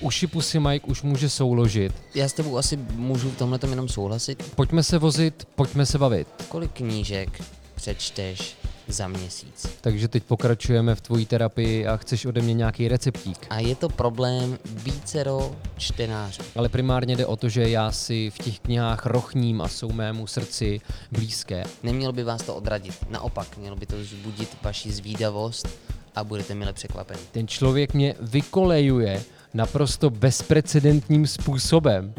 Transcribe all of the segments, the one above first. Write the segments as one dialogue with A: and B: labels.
A: uši pusy Mike už může souložit.
B: Já s tebou asi můžu v tomhle jenom souhlasit.
A: Pojďme se vozit, pojďme se bavit.
B: Kolik knížek přečteš za měsíc?
A: Takže teď pokračujeme v tvojí terapii a chceš ode mě nějaký receptík.
B: A je to problém vícero čtenářů.
A: Ale primárně jde o to, že já si v těch knihách rochním a jsou mému srdci blízké.
B: Nemělo by vás to odradit. Naopak, mělo by to vzbudit vaši zvídavost a budete mile překvapeni.
A: Ten člověk mě vykolejuje naprosto bezprecedentním způsobem.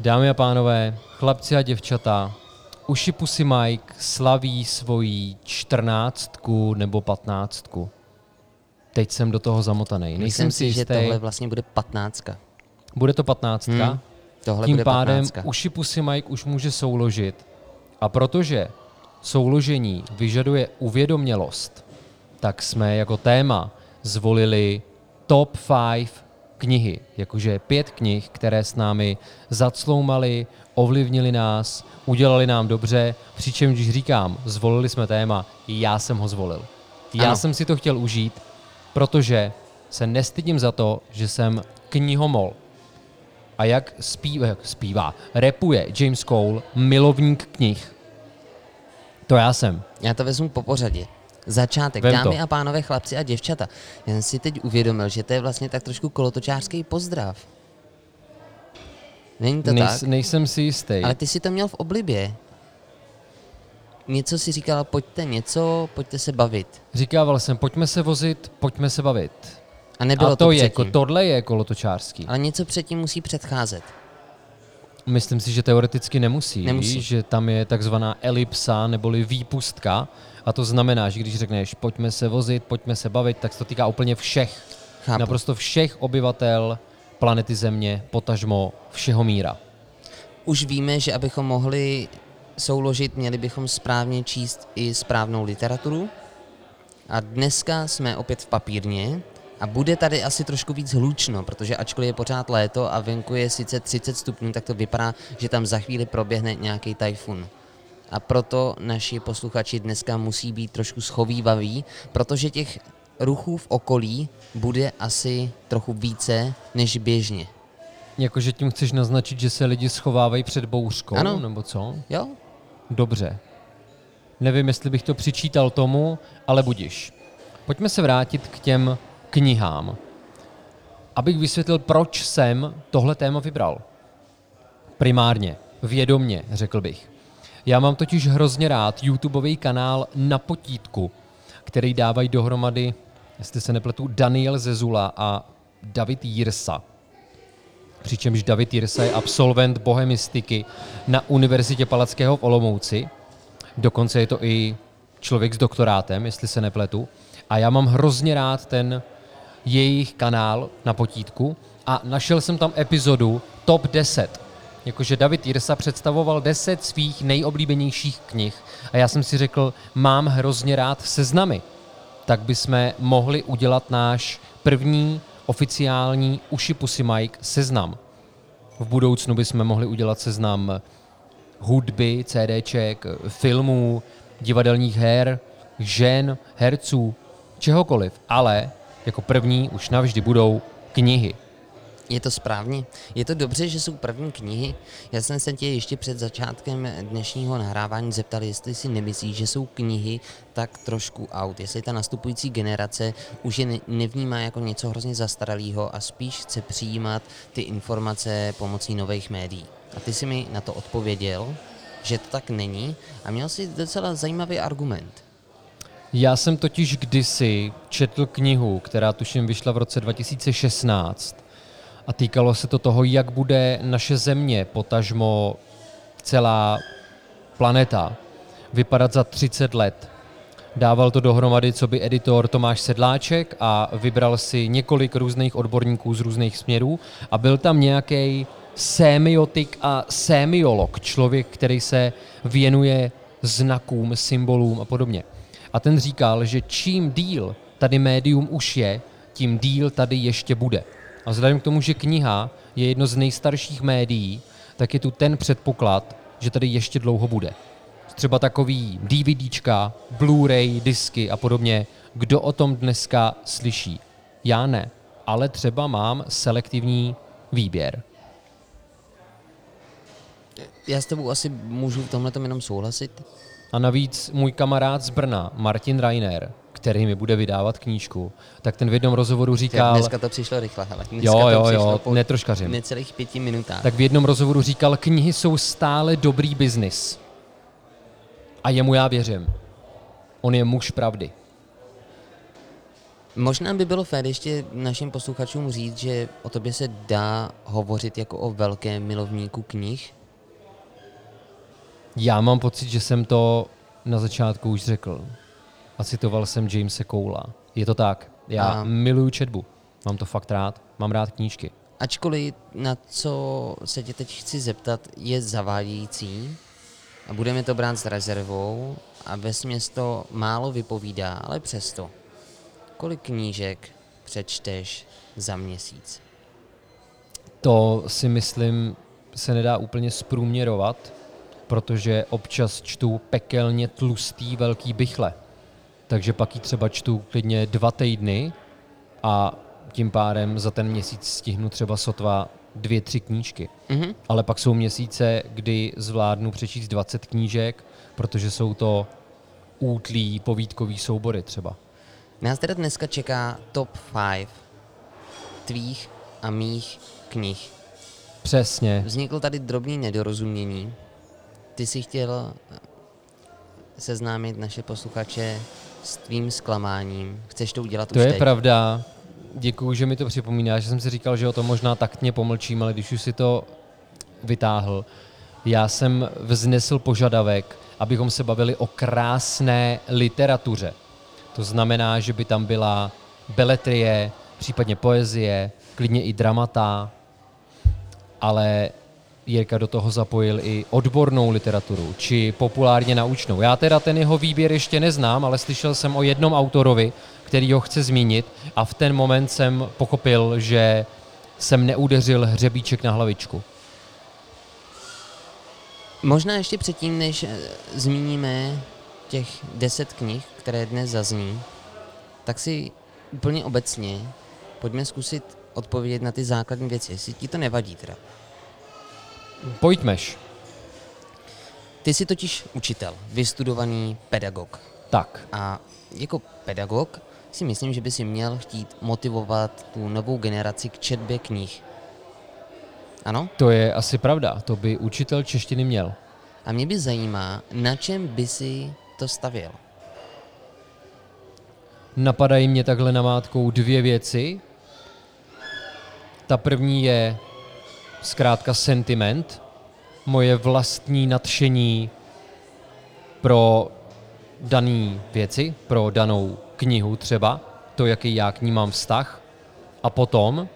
A: Dámy a pánové, chlapci a děvčata, Uši Pusy Mike slaví svoji čtrnáctku nebo patnáctku. Teď jsem do toho zamotaný. Nejsem
B: Myslím
A: si
B: si, že
A: jistý.
B: tohle vlastně bude patnáctka.
A: Bude to patnáctka?
B: Hmm, tohle
A: Tím
B: bude
A: pádem
B: patnáctka.
A: uši pusy Mike už může souložit. A protože souložení vyžaduje uvědomělost, tak jsme jako téma zvolili top 5 knihy, jakože pět knih, které s námi zacloumaly, ovlivnili nás, udělali nám dobře, přičemž když říkám, zvolili jsme téma, já jsem ho zvolil. Já
B: Ano.
A: jsem si to chtěl užít, protože se nestydím za to, že jsem knihomol. A jak zpívá, zpívá, repuje James Cole, milovník knih. To já jsem.
B: Já to vezmu po pořadě. Začátek.
A: Vem
B: Dámy
A: to.
B: a pánové, chlapci a děvčata. Já jsem si teď uvědomil, že to je vlastně tak trošku kolotočářský pozdrav. Není to
A: Nejs,
B: tak?
A: nejsem si jistý.
B: Ale ty si to měl v oblibě. Něco si říkal, pojďte něco, pojďte se bavit.
A: Říkával jsem, pojďme se vozit, pojďme se bavit.
B: A nebylo
A: a to, je,
B: předtím.
A: jako, tohle je kolotočářský.
B: Ale něco předtím musí předcházet.
A: Myslím si, že teoreticky nemusí,
B: Nemusí.
A: Že tam je takzvaná elipsa neboli výpustka a to znamená, že když řekneš pojďme se vozit, pojďme se bavit, tak se to týká úplně všech,
B: Chápu.
A: naprosto všech obyvatel planety Země, potažmo všeho míra.
B: Už víme, že abychom mohli souložit, měli bychom správně číst i správnou literaturu. A dneska jsme opět v papírně a bude tady asi trošku víc hlučno, protože ačkoliv je pořád léto a venku je sice 30 stupňů, tak to vypadá, že tam za chvíli proběhne nějaký tajfun. A proto naši posluchači dneska musí být trošku schovývaví, protože těch ruchů v okolí bude asi trochu více než běžně.
A: Jakože tím chceš naznačit, že se lidi schovávají před bouřkou,
B: Ano.
A: nebo co?
B: Jo?
A: Dobře. Nevím, jestli bych to přičítal tomu, ale budiš. Pojďme se vrátit k těm knihám. Abych vysvětlil, proč jsem tohle téma vybral. Primárně, vědomně, řekl bych. Já mám totiž hrozně rád YouTubeový kanál Na potítku, který dávají dohromady, jestli se nepletu, Daniel Zezula a David Jirsa. Přičemž David Jirsa je absolvent bohemistiky na Univerzitě Palackého v Olomouci. Dokonce je to i člověk s doktorátem, jestli se nepletu. A já mám hrozně rád ten jejich kanál na potítku a našel jsem tam epizodu Top 10. Jakože David Jirsa představoval 10 svých nejoblíbenějších knih a já jsem si řekl, mám hrozně rád seznamy. Tak bychom mohli udělat náš první oficiální Uši Pusy Mike seznam. V budoucnu bychom mohli udělat seznam hudby, CDček, filmů, divadelních her, žen, herců, čehokoliv. Ale jako první už navždy budou knihy.
B: Je to správně. Je to dobře, že jsou první knihy. Já jsem se tě ještě před začátkem dnešního nahrávání zeptal, jestli si nemyslíš, že jsou knihy tak trošku out. Jestli ta nastupující generace už je ne- nevnímá jako něco hrozně zastaralého a spíš chce přijímat ty informace pomocí nových médií. A ty si mi na to odpověděl, že to tak není a měl si docela zajímavý argument.
A: Já jsem totiž kdysi četl knihu, která tuším vyšla v roce 2016 a týkalo se to toho, jak bude naše země, potažmo celá planeta, vypadat za 30 let. Dával to dohromady, co by editor Tomáš Sedláček a vybral si několik různých odborníků z různých směrů a byl tam nějaký sémiotik a sémiolog, člověk, který se věnuje znakům, symbolům a podobně. A ten říkal, že čím díl tady médium už je, tím díl tady ještě bude. A vzhledem k tomu, že kniha je jedno z nejstarších médií, tak je tu ten předpoklad, že tady ještě dlouho bude. třeba takový DVDčka, Blu-ray, disky a podobně, kdo o tom dneska slyší? Já ne, ale třeba mám selektivní výběr.
B: Já s tebou asi můžu v tomhle jenom souhlasit.
A: A navíc můj kamarád z Brna, Martin Reiner, který mi bude vydávat knížku, tak ten v jednom rozhovoru říkal...
B: Dneska to přišlo rychle, hele. Dneska
A: Jo,
B: to
A: jo, jo,
B: po
A: netroškařím.
B: necelých pěti minutách.
A: Tak v jednom rozhovoru říkal, knihy jsou stále dobrý biznis. A jemu já věřím. On je muž pravdy.
B: Možná by bylo fér ještě našim posluchačům říct, že o tobě se dá hovořit jako o velkém milovníku knih.
A: Já mám pocit, že jsem to na začátku už řekl. A citoval jsem Jamese Coula. Je to tak. Já
B: A-
A: miluju četbu. Mám to fakt rád. Mám rád knížky.
B: Ačkoliv na co se tě teď chci zeptat, je zavádějící a budeme to brát s rezervou a vesměs to málo vypovídá, ale přesto. Kolik knížek přečteš za měsíc?
A: To si myslím se nedá úplně zprůměrovat, protože občas čtu pekelně tlustý velký bychle. Takže pak ji třeba čtu klidně dva týdny a tím pádem za ten měsíc stihnu třeba sotva dvě, tři knížky.
B: Mhm.
A: Ale pak jsou měsíce, kdy zvládnu přečíst 20 knížek, protože jsou to útlý povídkový soubory třeba.
B: Nás teda dneska čeká top 5 tvých a mých knih.
A: Přesně.
B: Vzniklo tady drobný nedorozumění. Ty si chtěl eh, seznámit naše posluchače s tvým zklamáním. Chceš to udělat
A: To
B: už
A: je
B: teď?
A: pravda. Děkuju, že mi to připomíná, že jsem si říkal, že o to možná taktně pomlčím, ale když už si to vytáhl, já jsem vznesl požadavek, abychom se bavili o krásné literatuře. To znamená, že by tam byla beletrie, případně poezie, klidně i dramata, ale Jirka do toho zapojil i odbornou literaturu, či populárně naučnou. Já teda ten jeho výběr ještě neznám, ale slyšel jsem o jednom autorovi, který ho chce zmínit a v ten moment jsem pochopil, že jsem neudeřil hřebíček na hlavičku.
B: Možná ještě předtím, než eh, zmíníme těch deset knih, které dnes zazní, tak si úplně obecně pojďme zkusit odpovědět na ty základní věci, jestli ti to nevadí teda.
A: Pojďmeš.
B: Ty jsi totiž učitel, vystudovaný pedagog.
A: Tak,
B: A jako pedagog si myslím, že by si měl chtít motivovat tu novou generaci k četbě knih. Ano?
A: to je asi pravda. To by učitel češtiny měl.
B: A mě by zajímá, na čem by si to stavěl.
A: Napadají mě takhle namátkou dvě věci. Ta první je zkrátka sentiment, moje vlastní nadšení pro dané věci, pro danou knihu třeba, to, jaký já k ní mám vztah. A potom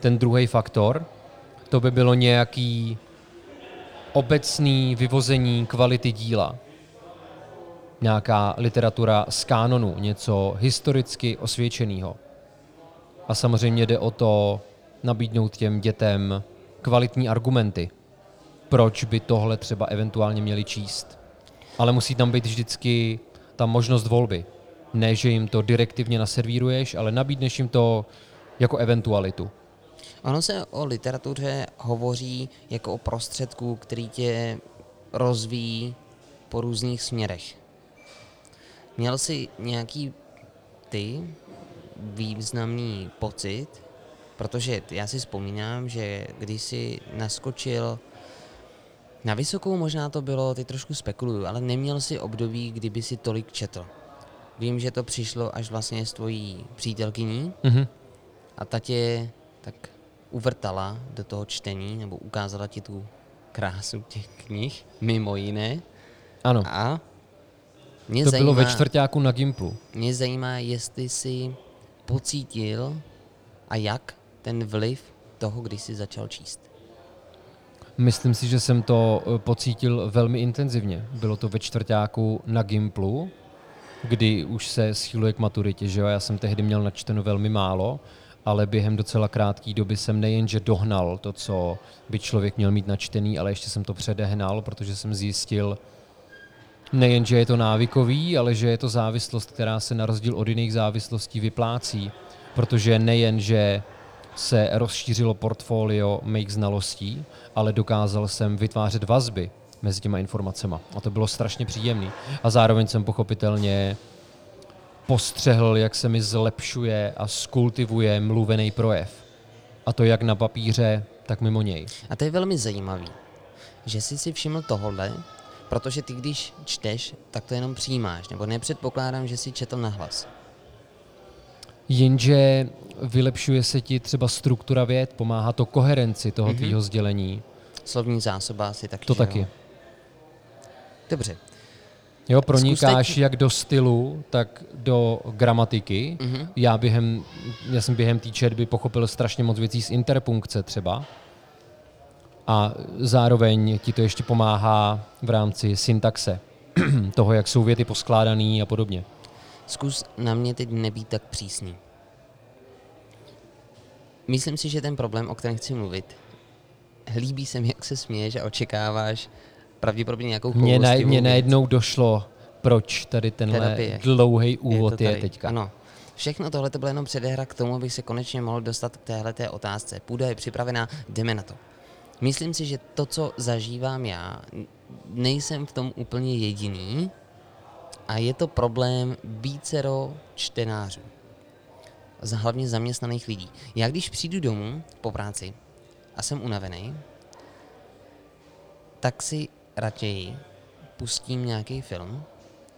A: ten druhý faktor, to by bylo nějaký obecný vyvození kvality díla. Nějaká literatura z kánonu, něco historicky osvědčeného. A samozřejmě jde o to nabídnout těm dětem kvalitní argumenty, proč by tohle třeba eventuálně měli číst. Ale musí tam být vždycky ta možnost volby. Ne, že jim to direktivně naservíruješ, ale nabídneš jim to jako eventualitu.
B: Ono se o literatuře hovoří jako o prostředku, který tě rozvíjí po různých směrech. Měl jsi nějaký ty významný pocit, protože já si vzpomínám, že když jsi naskočil na vysokou, možná to bylo, ty trošku spekuluju, ale neměl si období, kdyby si tolik četl. Vím, že to přišlo až vlastně s tvojí přítelkyní,
A: Mhm.
B: a ta tě tak uvrtala do toho čtení, nebo ukázala ti tu krásu těch knih, mimo jiné.
A: Ano,
B: A mě
A: to
B: zajímá,
A: bylo ve čtvrtáku na Gimplu.
B: mě zajímá, jestli jsi pocítil a jak ten vliv toho, když jsi začal číst.
A: Myslím si, že jsem to eh, pocítil velmi intenzivně. Bylo to ve čtvrtáku na Gimplu, kdy už se schyluje k maturitě, že jo? Já jsem tehdy měl načteno velmi málo, ale během docela krátké doby jsem nejenže dohnal to, co by člověk měl mít načtený, ale ještě jsem to předehnal, protože jsem zjistil, Nejen, že je to návykový, ale že je to závislost, která se na rozdíl od jiných závislostí vyplácí. Protože nejen, že se rozšířilo portfolio mých znalostí, ale dokázal jsem vytvářet vazby mezi těma informacemi. A to bylo strašně příjemné. A zároveň jsem pochopitelně postřehl, jak se mi zlepšuje a skultivuje mluvený projev. A to jak na papíře, tak mimo něj.
B: A to je velmi zajímavý, že jsi si všiml tohle, protože ty, když čteš, tak to jenom přijímáš, nebo nepředpokládám, že si četl nahlas.
A: Jenže vylepšuje se ti třeba struktura věd, pomáhá to koherenci toho mm-hmm. tvýho sdělení.
B: Slovní zásoba asi taky.
A: To
B: že
A: taky.
B: Jo? Dobře.
A: Jo, pronikáš
B: Zkuste-
A: jak do stylu, tak do gramatiky.
B: Mhm.
A: Já, během, já jsem během té četby pochopil strašně moc věcí z interpunkce třeba. A zároveň ti to ještě pomáhá v rámci syntaxe. toho, jak jsou věty poskládané a podobně.
B: Zkus na mě teď nebýt tak přísný. Myslím si, že ten problém, o kterém chci mluvit, líbí se mi, jak se směješ a očekáváš pravděpodobně nějakou
A: Mně, na,
B: věc.
A: najednou došlo, proč tady tenhle dlouhý úvod je,
B: tady.
A: teďka.
B: Ano. Všechno tohle to bylo jenom předehra k tomu, abych se konečně mohl dostat k téhle otázce. Půda je připravená, jdeme na to. Myslím si, že to, co zažívám já, nejsem v tom úplně jediný a je to problém vícero čtenářů. Hlavně zaměstnaných lidí. Já když přijdu domů po práci a jsem unavený, tak si raději pustím nějaký film,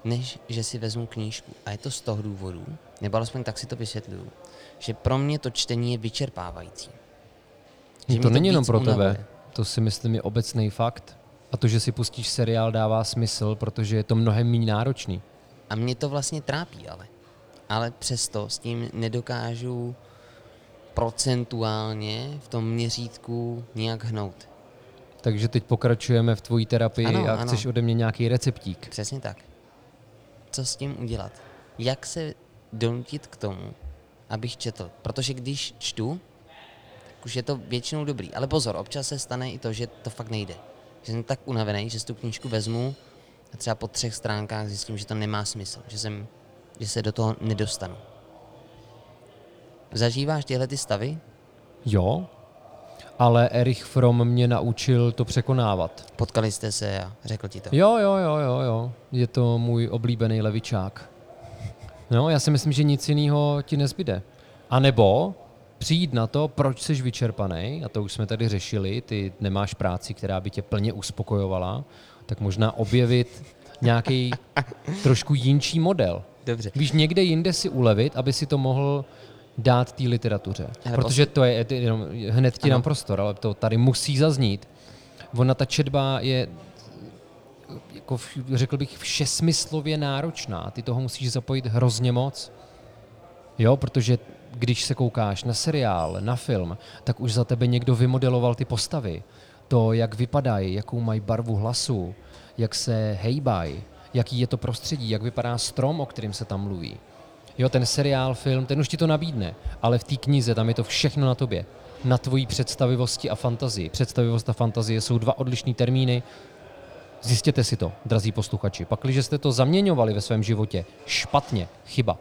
B: než že si vezmu knížku. A je to z toho důvodu, nebo alespoň tak si to vysvětluju, že pro mě to čtení je vyčerpávající. Že
A: to
B: mě
A: není jenom pro
B: unavuje.
A: tebe. To si myslím je obecný fakt. A to, že si pustíš seriál, dává smysl, protože je to mnohem méně náročný.
B: A mě to vlastně trápí, ale. Ale přesto s tím nedokážu procentuálně v tom měřítku nějak hnout.
A: Takže teď pokračujeme v tvojí terapii
B: Ano,
A: a
B: ano.
A: chceš ode mě nějaký receptík.
B: Přesně tak. Co s tím udělat? Jak se donutit k tomu, abych četl? Protože když čtu, tak už je to většinou dobrý. Ale pozor, občas se stane i to, že to fakt nejde. Že jsem tak unavený, že si tu knížku vezmu a třeba po třech stránkách zjistím, že to nemá smysl. Že, jsem, že se do toho nedostanu. Zažíváš tyhle ty stavy?
A: Jo, ale Erich Fromm mě naučil to překonávat.
B: Potkali jste se a řekl ti to.
A: Jo, jo, jo, jo, jo. Je to můj oblíbený levičák. No, já si myslím, že nic jiného ti nezbyde. A nebo přijít na to, proč jsi vyčerpaný, a to už jsme tady řešili, ty nemáš práci, která by tě plně uspokojovala, tak možná objevit nějaký trošku jinčí model.
B: Dobře.
A: Víš, někde jinde si ulevit, aby si to mohl dát té literatuře.
B: Hele,
A: Protože to je, jenom, hned ti dám prostor, ale to tady musí zaznít. Ona ta četba je jako, v- řekl bych, všesmyslově náročná. Ty toho musíš zapojit hrozně moc. Jo, protože když se koukáš na seriál, na film, tak už za tebe někdo vymodeloval ty postavy. To, jak vypadají, jakou mají barvu hlasu, jak se hejbají, jaký je to prostředí, jak vypadá strom, o kterým se tam mluví. Jo, ten seriál, film, ten už ti to nabídne, ale v té knize tam je to všechno na tobě. Na tvojí představivosti a fantazii. Představivost a fantazie jsou dva odlišné termíny, Zjistěte si to, drazí posluchači. Pakliže jste to zaměňovali ve svém životě, špatně, chyba.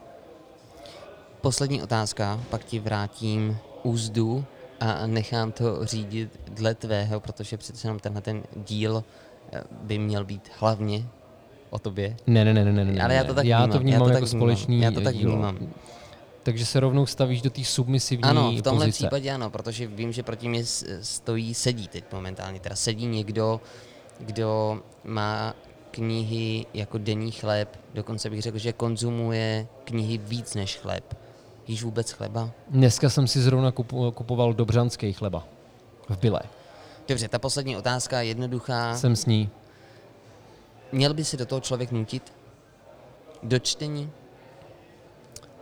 B: Poslední otázka, pak ti vrátím úzdu a nechám to řídit dle tvého, protože přece jenom tenhle ten díl eh, by měl být hlavně o tobě.
A: Ne, ne, ne, ne, ne, ne.
B: Ale já to tak
A: já
B: vnímám,
A: to
B: já
A: vnímám
B: to
A: jako
B: tak vnímám,
A: společný
B: já to tak
A: dílo.
B: vnímám.
A: Takže se rovnou stavíš do té submisivní
B: Ano, v tomhle
A: pozice.
B: případě ano, protože vím, že proti mě stojí, sedí teď momentálně, teda sedí někdo, kdo má knihy jako denní chléb, dokonce bych řekl, že konzumuje knihy víc než chléb. Jíš vůbec chleba?
A: Dneska jsem si zrovna kupoval dobřanský chleba. V Bile.
B: Dobře, ta poslední otázka je jednoduchá.
A: Jsem s ní.
B: Měl by se do toho člověk nutit? Do čtení?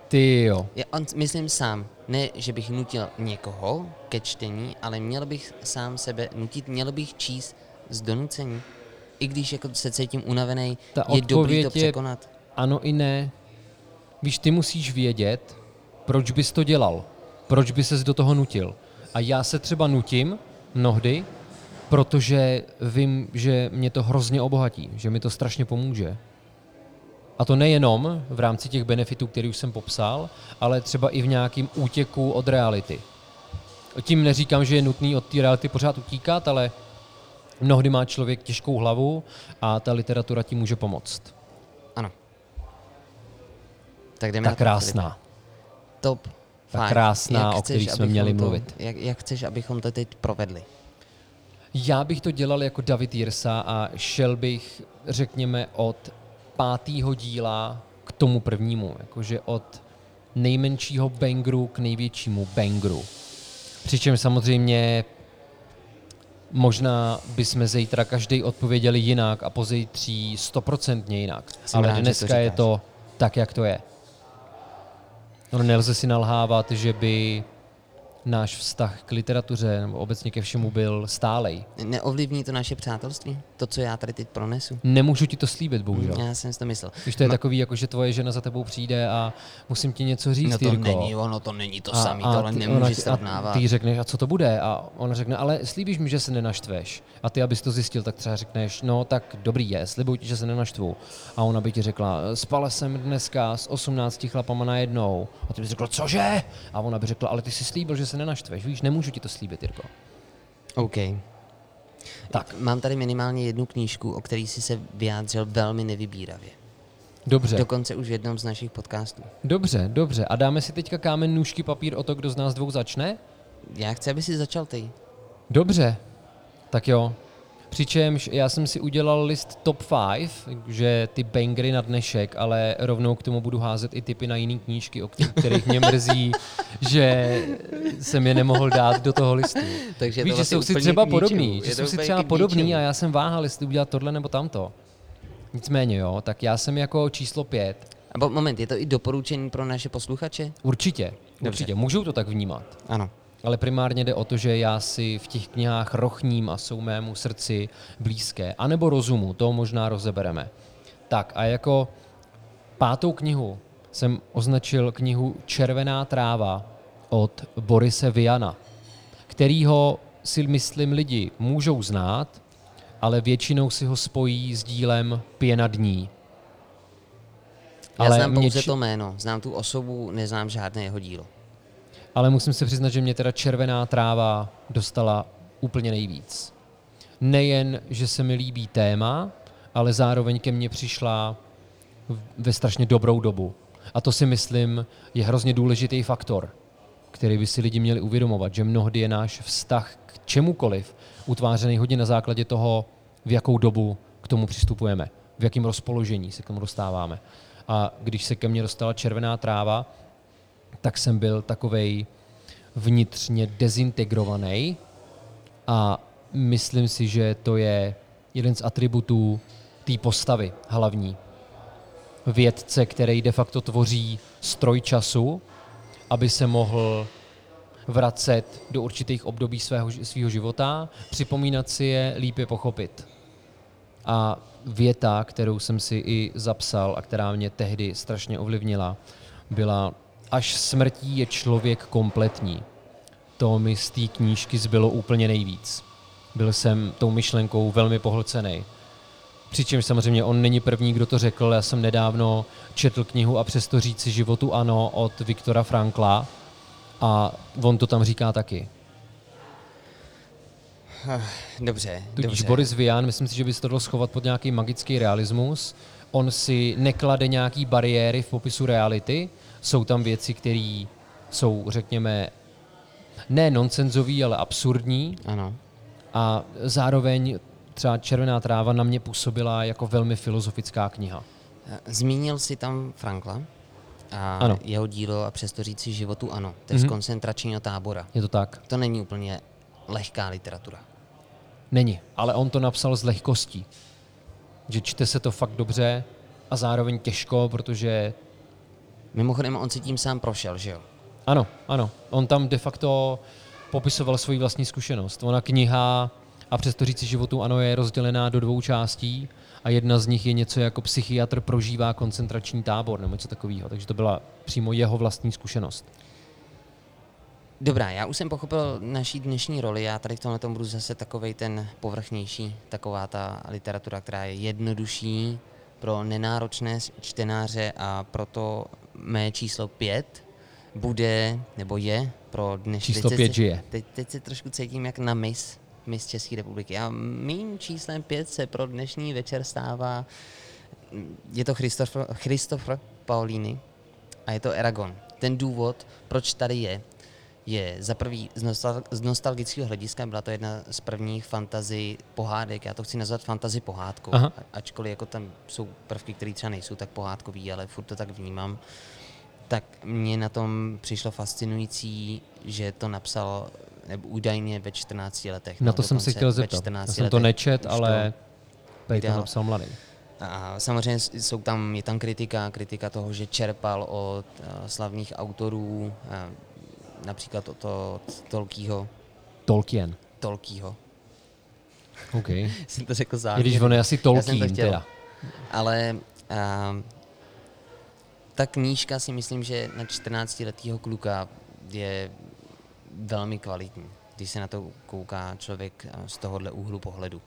A: Ty jo.
B: Já on, myslím sám, ne, že bych nutil někoho ke čtení, ale měl bych sám sebe nutit, měl bych číst z donucení. I když jako se cítím unavený,
A: Ta
B: je dobrý to
A: odpověď je-
B: překonat.
A: Ano i ne. Víš, ty musíš vědět, proč bys to dělal. Proč by ses do toho nutil. A já se třeba nutím mnohdy, protože vím, že mě to hrozně obohatí, že mi to strašně pomůže. A to nejenom v rámci těch benefitů, který už jsem popsal, ale třeba i v nějakém útěku od reality. Tím neříkám, že je nutný od té reality pořád utíkat, ale mnohdy má člověk těžkou hlavu a ta literatura ti může pomoct.
B: Ano. Tak jdeme
A: Ta
B: na
A: krásná.
B: Top.
A: Ta krásná,
B: Jak
A: o
B: chceš,
A: který jsme měli
B: to,
A: mluvit.
B: Jak, jak chceš, abychom to teď provedli?
A: Já bych to dělal jako David Jirsa a šel bych, řekněme, od pátého díla k tomu prvnímu. Jakože od nejmenšího bangru k největšímu bangru. Přičemž samozřejmě možná bychom zítra každý odpověděli jinak a pozítří stoprocentně jinak.
B: Jsem
A: Ale
B: rád, že to
A: dneska je to tak, jak to je. No, nelze si nalhávat, že by náš vztah k literatuře nebo obecně ke všemu byl stálej.
B: Neovlivní to naše přátelství? To, co já tady teď pronesu?
A: Nemůžu ti to slíbit, bohužel.
B: Já jsem si to myslel.
A: Když to je
B: Ma-
A: takový, jako že tvoje žena za tebou přijde a musím ti něco říct,
B: No to
A: Jirko.
B: není ono, to není to
A: a
B: tohle
A: ty-
B: nemůžeš srovnávat.
A: A ty řekneš, a co to bude? A ona řekne, ale slíbíš mi, že se nenaštveš. A ty, abys to zjistil, tak třeba řekneš, no tak dobrý je, slibuji ti, že se nenaštvu. A ona by ti řekla, spala jsem dneska s 18 chlapama najednou. A ty bys řekl, cože? A ona by řekla, ale ty jsi slíbil, že se nenaštveš. Víš, nemůžu ti to slíbit, Jirko.
B: OK. Tak. Mám tady minimálně jednu knížku, o který jsi se vyjádřil velmi nevybíravě.
A: Dobře,
B: Dokonce už v jednom z našich podcastů.
A: dobře, dobře. A dáme si teďka kámen, nůžky, papír o to, kdo z nás dvou začne?
B: Já chci, aby si začal ty.
A: Dobře, tak jo. Přičemž já jsem si udělal list top 5, že ty bangry na dnešek, ale rovnou k tomu budu házet i typy na jiné knížky, o kterých- mě mrzí, že jsem je nemohl dát do toho listu.
B: Takže
A: Víš,
B: to
A: že
B: vlastně
A: jsou si třeba podobný, že jsou si třeba podobný a já jsem váhal, jestli udělat tohle nebo tamto. Nicméně jo, tak já jsem jako číslo pět.
B: A bo- moment, je to i doporučení pro naše posluchače?
A: Určitě, určitě, můžou to tak vnímat.
B: Ano.
A: Ale primárně jde o to, že já si v těch knihách rochním a jsou mému srdci blízké. A nebo rozumu, to možná rozebereme. Tak a jako pátou knihu jsem označil knihu Červená tráva od Borise Viana, kterýho si myslím lidi můžou znát, ale většinou si ho spojí s dílem Pěna dní.
B: Já
A: Ale
B: znám
A: mě
B: pouze
A: či-
B: to jméno, znám tu osobu, neznám žádné jeho dílo.
A: Ale musím se přiznat, že mě teda červená tráva dostala úplně nejvíc. Nejen, že se mi líbí téma, ale zároveň ke mně přišla ve strašně dobrou dobu. A to si myslím je hrozně důležitý faktor, který by si lidi měli uvědomovat, že mnohdy je náš vztah k čemukoliv utvářený hodně na základě toho, v jakou dobu k tomu přistupujeme, v jakém rozpoložení se k tomu dostáváme. A když se ke mně dostala červená tráva, tak jsem byl takovej vnitřně dezintegrovaný a myslím si, že to je jeden z atributů té postavy hlavní. Vědce, který de facto tvoří stroj času, aby se mohl vracet do určitých období svého, svého života, připomínat si je, líp je pochopit. A věta, kterou jsem si i zapsal a která mě tehdy strašně ovlivnila, byla až smrtí je člověk kompletní. To mi z té knížky zbylo úplně nejvíc. Byl jsem tou myšlenkou velmi pohlcený. Přičemž samozřejmě on není první, kdo to řekl. Já jsem nedávno četl knihu a přesto říci životu ano od Viktora Frankla a on to tam říká taky.
B: Dobře,
A: Tudíž
B: dobře.
A: Boris Vian, myslím si, že by se to dalo schovat pod nějaký magický realismus. On si neklade nějaký bariéry v popisu reality. Jsou tam věci, které jsou, řekněme, ne nonsenzový, ale absurdní.
B: Ano.
A: A zároveň třeba Červená tráva na mě působila jako velmi filozofická kniha.
B: Zmínil jsi tam Frankla a
A: Ano.
B: jeho dílo a přesto říci životu ano. To je z
A: Mhm.
B: koncentračního tábora.
A: Je to tak?
B: To není úplně lehká literatura.
A: Není, ale on to napsal s lehkostí. Že čte se to fakt dobře a zároveň těžko, protože
B: Mimochodem, on si tím sám prošel, že jo?
A: Ano, ano. On tam de facto popisoval svoji vlastní zkušenost. Ona kniha a přesto říci životu ano je rozdělená do dvou částí a jedna z nich je něco jako psychiatr prožívá koncentrační tábor nebo něco takového. Takže to byla přímo jeho vlastní zkušenost.
B: Dobrá, já už jsem pochopil naší dnešní roli, já tady v tomhle tom budu zase takovej ten povrchnější, taková ta literatura, která je jednodušší pro nenáročné čtenáře a proto mé číslo pět bude, nebo je, pro dnešní...
A: Číslo
B: teď
A: pět
B: se,
A: žije.
B: Teď, teď se trošku cítím jak na mis, mis České republiky. A mým číslem pět se pro dnešní večer stává, je to Christopher, Christopher Paulini a je to Eragon. Ten důvod, proč tady je, je za prvý z, nostal- z nostalgického hlediska, byla to jedna z prvních fantazy pohádek, já to chci nazvat fantazy pohádkou,
A: Aha.
B: Ačkoliv jako tam jsou prvky, které třeba nejsou tak pohádkový, ale furt to tak vnímám, tak mě na tom přišlo fascinující, že to napsal nebo údajně ve 14 letech.
A: Na
B: no,
A: to jsem se chtěl zeptat.
B: 14
A: Já jsem to nečet, ale to
B: vydal.
A: napsal mladý.
B: a samozřejmě jsou tam, je tam kritika, kritika toho, že čerpal od uh, slavných autorů, uh, například od, od Tolkýho,
A: Tolkien.
B: Tolkýho.
A: OK.
B: Jsem to řekl
A: když
B: záměrně.
A: on je asi
B: to
A: Tolkien teda.
B: Ale uh, ta knížka si myslím, že na 14-letého kluka je velmi kvalitní, když se na to kouká člověk eh, z tohohle úhlu pohledu.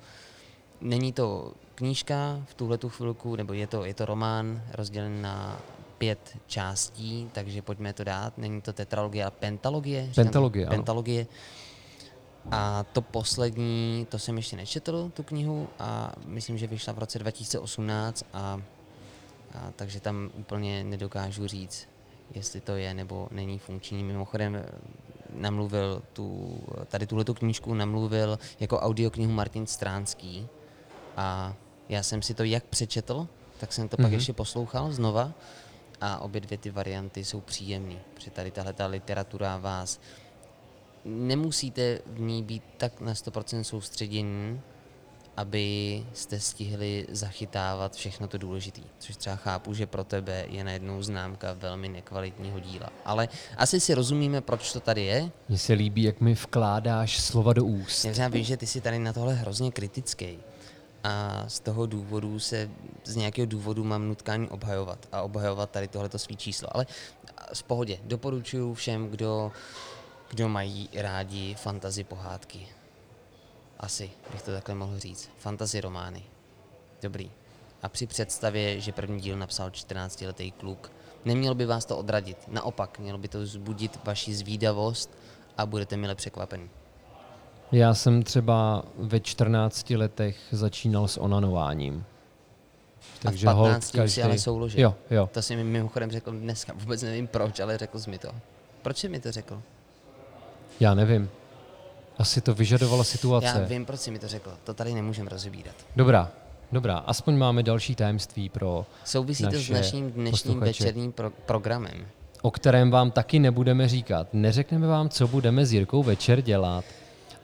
B: Není to knížka v tuhle tu chvilku, nebo je to, je to román rozdělen na pět částí, takže pojďme to dát. Není to tetralogie, ale pentalogie.
A: Pentalogie, ano.
B: Pentalogie. A to poslední, to jsem ještě nečetl, tu knihu, a myslím, že vyšla v roce 2018, a, a takže tam úplně nedokážu říct, jestli to je nebo není funkční. Mimochodem namluvil tu, tady tuhle knížku namluvil jako audioknihu Martin Stránský a já jsem si to jak přečetl, tak jsem to mm-hmm. pak
A: Mhm.
B: ještě poslouchal znova a obě dvě ty varianty jsou příjemné, protože tady tahle ta literatura vás nemusíte v ní být tak na 100% soustředění, abyste stihli zachytávat všechno to důležité. Což třeba chápu, že pro tebe je najednou známka velmi nekvalitního díla. Ale asi si rozumíme, proč to tady je.
A: Mně se líbí, jak mi vkládáš slova do úst.
B: Já vím, že ty jsi tady na tohle hrozně kritický. A z toho důvodu se, z nějakého důvodu mám nutkání obhajovat a obhajovat tady tohleto svý číslo. Ale v pohodě, doporučuju všem, kdo, kdo mají rádi fantasy pohádky. Asi bych to takhle mohl říct. Fantasy romány. Dobrý. A při představě, že první díl napsal 14-letý kluk, nemělo by vás to odradit. Naopak, mělo by to vzbudit vaši zvídavost a budete mile překvapení.
A: Já jsem třeba ve 14 letech začínal s onanováním.
B: Takže a v 15 už si ale souložil.
A: Jo, jo.
B: To si mi mimochodem řekl dneska, vůbec nevím proč, ale řekl jsi mi to. Proč jsi mi to řekl?
A: Já nevím. Asi to vyžadovala situace.
B: Já vím, proč jsi mi to řekl. To tady nemůžeme rozebírat.
A: Dobrá, dobrá. Aspoň máme další tajemství pro
B: Souvisí to s naším dnešním
A: posluchače.
B: večerním pro- programem.
A: o kterém vám taky nebudeme říkat. Neřekneme vám, co budeme s Jirkou večer dělat.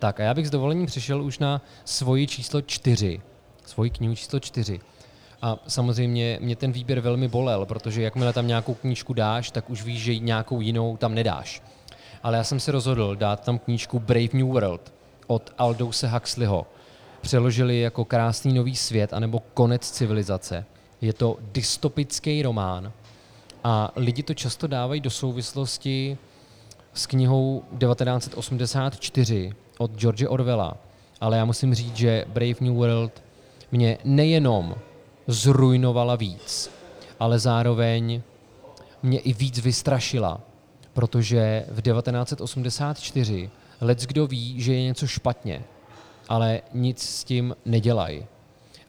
A: Tak a já bych s dovolením přišel už na svoji číslo čtyři. Svoji knihu číslo čtyři. A samozřejmě mě ten výběr velmi bolel, protože jakmile tam nějakou knížku dáš, tak už víš, že nějakou jinou tam nedáš. Ale já jsem se rozhodl dát tam knížku Brave New World od Aldouse Huxleyho. Přeložili jako Krásný nový svět anebo Konec civilizace. Je to dystopický román, a lidi to často dávají do souvislosti s knihou 1984 od George Orwella. Ale já musím říct, že Brave New World mě nejenom zrujnovala víc, ale zároveň mě i víc vystrašila, protože v 1984 lec kdo ví, že je něco špatně, ale nic s tím nedělají.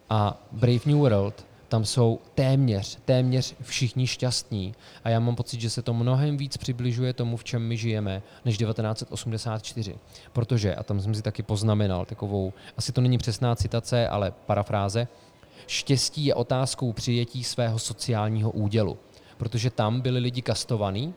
A: A Brave New World, tam jsou téměř, téměř všichni šťastní. A já mám pocit, že se to mnohem víc přibližuje tomu, v čem my žijeme, než 1984. Protože, a tam jsem si taky poznamenal takovou, asi to není přesná citace, ale parafráze, štěstí je otázkou přijetí svého sociálního údělu. Protože tam byli lidi kastovaní,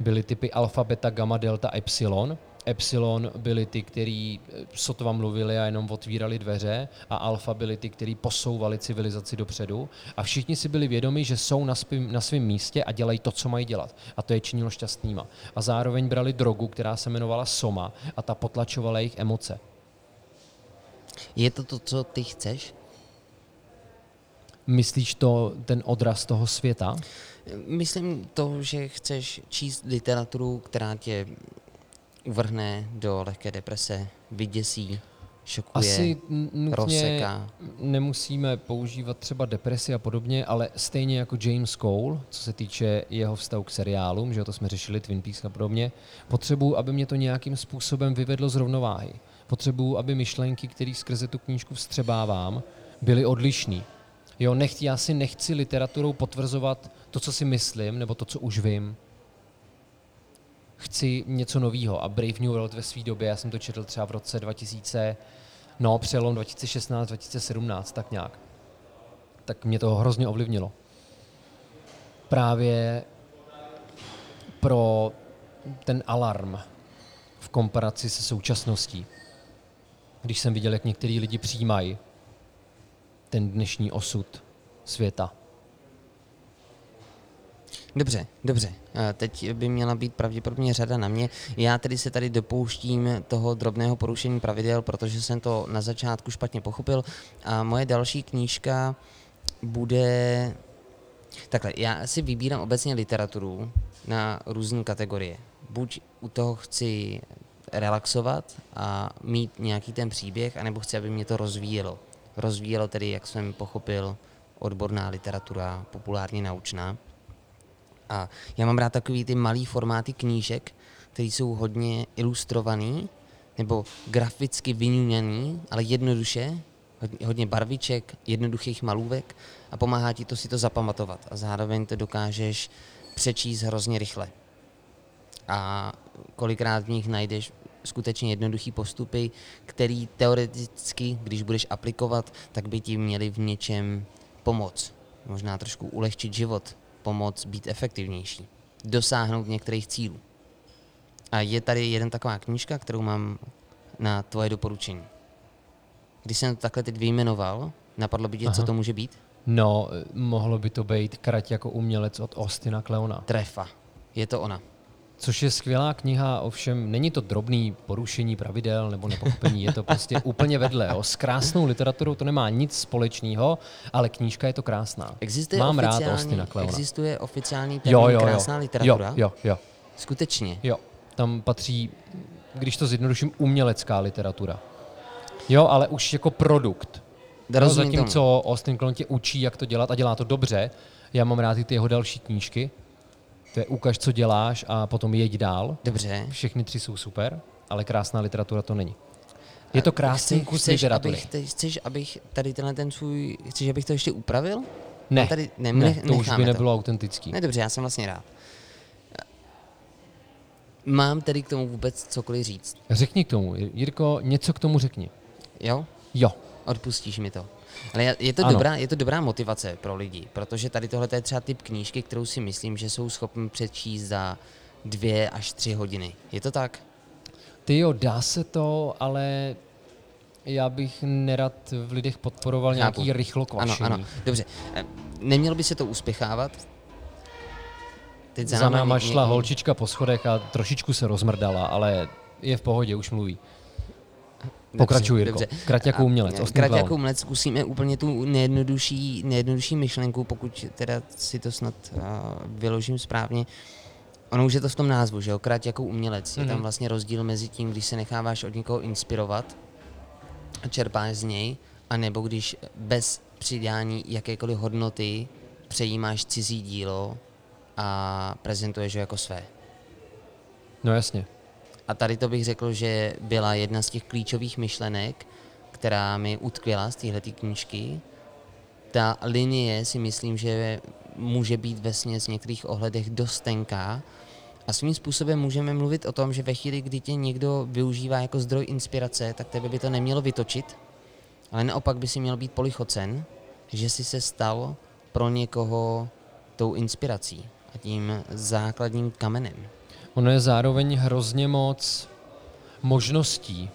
A: byly typy alfa, beta, gamma, delta, epsilon. Epsilon byli ty, kteří eh, sotva mluvili a jenom otvírali dveře a alfa byli ty, kteří posouvali civilizaci dopředu a všichni si byli vědomi, že jsou na, svým, na svém místě a dělají to, co mají dělat. A to je činilo šťastnýma. A zároveň brali drogu, která se jmenovala soma a ta potlačovala jejich emoce.
B: Je to to, co ty chceš?
A: Myslíš to ten odraz toho světa?
B: Myslím to, že chceš číst literaturu, která tě uvrhne do lehké deprese, vyděsí, šokuje,
A: Asi nutně
B: rozseká.
A: nemusíme používat třeba depresi a podobně, ale stejně jako James Cole, co se týče jeho vztahu k seriálům, že to jsme řešili, Twin Peaks a podobně, potřebuju, aby mě to nějakým způsobem vyvedlo z rovnováhy. Potřebuju, aby myšlenky, které skrze tu knížku vstřebávám, byly odlišný. Jo, nechci, já si nechci literaturou potvrzovat to, co si myslím, nebo to, co už vím. Chci něco nového a Brave New World ve své době, já jsem to četl třeba v roce 2000, no přelom 2016-2017, tak nějak. Tak mě to hrozně ovlivnilo. Právě pro ten alarm v komparaci se současností. Když jsem viděl, jak některý lidi přijímají ten dnešní osud světa.
B: Dobře, dobře. Eh, Teď by měla být pravděpodobně řada na mě. Já tedy se tady dopouštím toho drobného porušení pravidel, protože jsem to na začátku špatně pochopil. A moje další knížka bude... Takhle, já si vybírám obecně literaturu na různé kategorie. Buď u toho chci relaxovat a mít nějaký ten příběh, anebo chci, aby mě to rozvíjelo. Rozvíjelo tedy, jak jsem pochopil, odborná literatura, populárně naučná. A já mám rád takový ty malý formáty knížek, které jsou hodně ilustrovaný nebo graficky vyňuněný, ale jednoduše, hodně, barviček, jednoduchých malůvek a pomáhá ti to si to zapamatovat a zároveň to dokážeš přečíst hrozně rychle. A kolikrát v nich najdeš skutečně jednoduchý postupy, který teoreticky, když budeš aplikovat, tak by ti měli v něčem pomoct. Možná trošku ulehčit život, pomoct být efektivnější, dosáhnout některých cílů. A je tady jeden taková knížka, kterou mám na tvoje doporučení. Když jsem to takhle teď vyjmenoval, napadlo by tě, co
A: Aha.
B: to může být?
A: No, eh, mohlo by to být Krať jako umělec od Austina Kleona.
B: Trefa. Je to ona.
A: Což je skvělá kniha, ovšem není to drobný porušení pravidel nebo nepochopení, je to prostě úplně vedle. Jo. S krásnou literaturou to nemá nic společného, ale knížka je to krásná.
B: Existuje
A: Mám rád Austina Kleona.
B: Existuje oficiální termín
A: Jo, jo, jo.
B: krásná literatura?
A: Jo, jo, jo,
B: Skutečně.
A: jo. Tam patří, když to zjednoduším, umělecká literatura. Jo, ale už jako produkt. No,
B: Rozumím tomu.
A: zatímco Austin Kleon tě učí, jak to dělat a dělá to dobře. Já mám rád i ty jeho další knížky. To je ukaž, co děláš a potom jeď dál.
B: Dobře.
A: Všechny tři jsou super, ale krásná literatura to není. Je to krásný
B: Chceš-
A: kus
B: chceš,
A: literatury.
B: abych, te- chceš, abych tady tenhle ten svůj, chceš, abych to ještě upravil?
A: Ne,
B: tady, ne,
A: ne, to už by nebylo autentický.
B: Ne, dobře, já jsem vlastně rád. Mám tedy k tomu vůbec cokoliv říct,
A: Řekni k tomu, Jirko, něco k tomu řekni.
B: jo?
A: Jo,
B: Odpustíš mi to. Ale je to,
A: Ano.
B: dobrá, je to dobrá motivace pro lidi, protože tady tohle je třeba typ knížky, kterou si myslím, že jsou schopni přečíst za dvě až tři hodiny. Je to tak?
A: ty jo, dá se to, ale já bych nerad v lidech podporoval
B: Chápu.
A: nějaký rychlo
B: Ano,
A: kvašení.
B: ano. Dobře. Eh, Nemělo by se to uspěchávat? Teď
A: Za náma
B: ně-
A: šla holčička po schodech a trošičku se rozmrdala, ale je v pohodě, už mluví. Pokračuj, Jirko. Krať jako
B: A-
A: umělec, Austin
B: Krať jako umělec zkusíme úplně tu nejjednodušší, nejjednodušší myšlenku, pokud teda si to snad uh, vyložím správně. Ono už je to v tom názvu, že jo? Krať jako umělec. Je tam
A: Mhm.
B: vlastně rozdíl mezi tím, když se necháváš od někoho inspirovat a čerpáš z něj, anebo když bez přidání jakékoliv hodnoty přejímáš cizí dílo a prezentuješ ho jako své.
A: No jasně.
B: A tady to bych řekl, že byla jedna z těch klíčových myšlenek, která mi utkvěla z téhle knížky. Ta linie si myslím, že může být ve z některých ohledech dost tenká a svým způsobem můžeme mluvit o tom, že ve chvíli, kdy tě někdo využívá jako zdroj inspirace, tak tebe by to nemělo vytočit, ale naopak by si měl být polichocen, že si se stal pro někoho tou inspirací a tím základním kamenem.
A: Ono je zároveň hrozně moc možností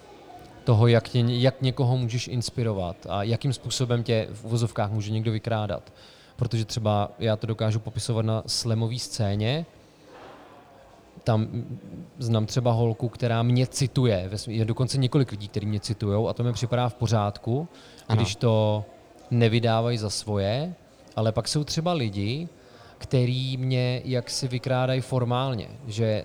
A: toho, jak, tě, jak někoho můžeš inspirovat a jakým způsobem tě v uvozovkách může někdo vykrádat. Protože třeba já to dokážu popisovat na slamové scéně, tam znám třeba holku, která mě cituje, je dokonce několik lidí, kteří mě citují a to mi připadá v pořádku,
B: Ano.
A: když to nevydávají za svoje, ale pak jsou třeba lidi, který mě jaksi vykrádají formálně, že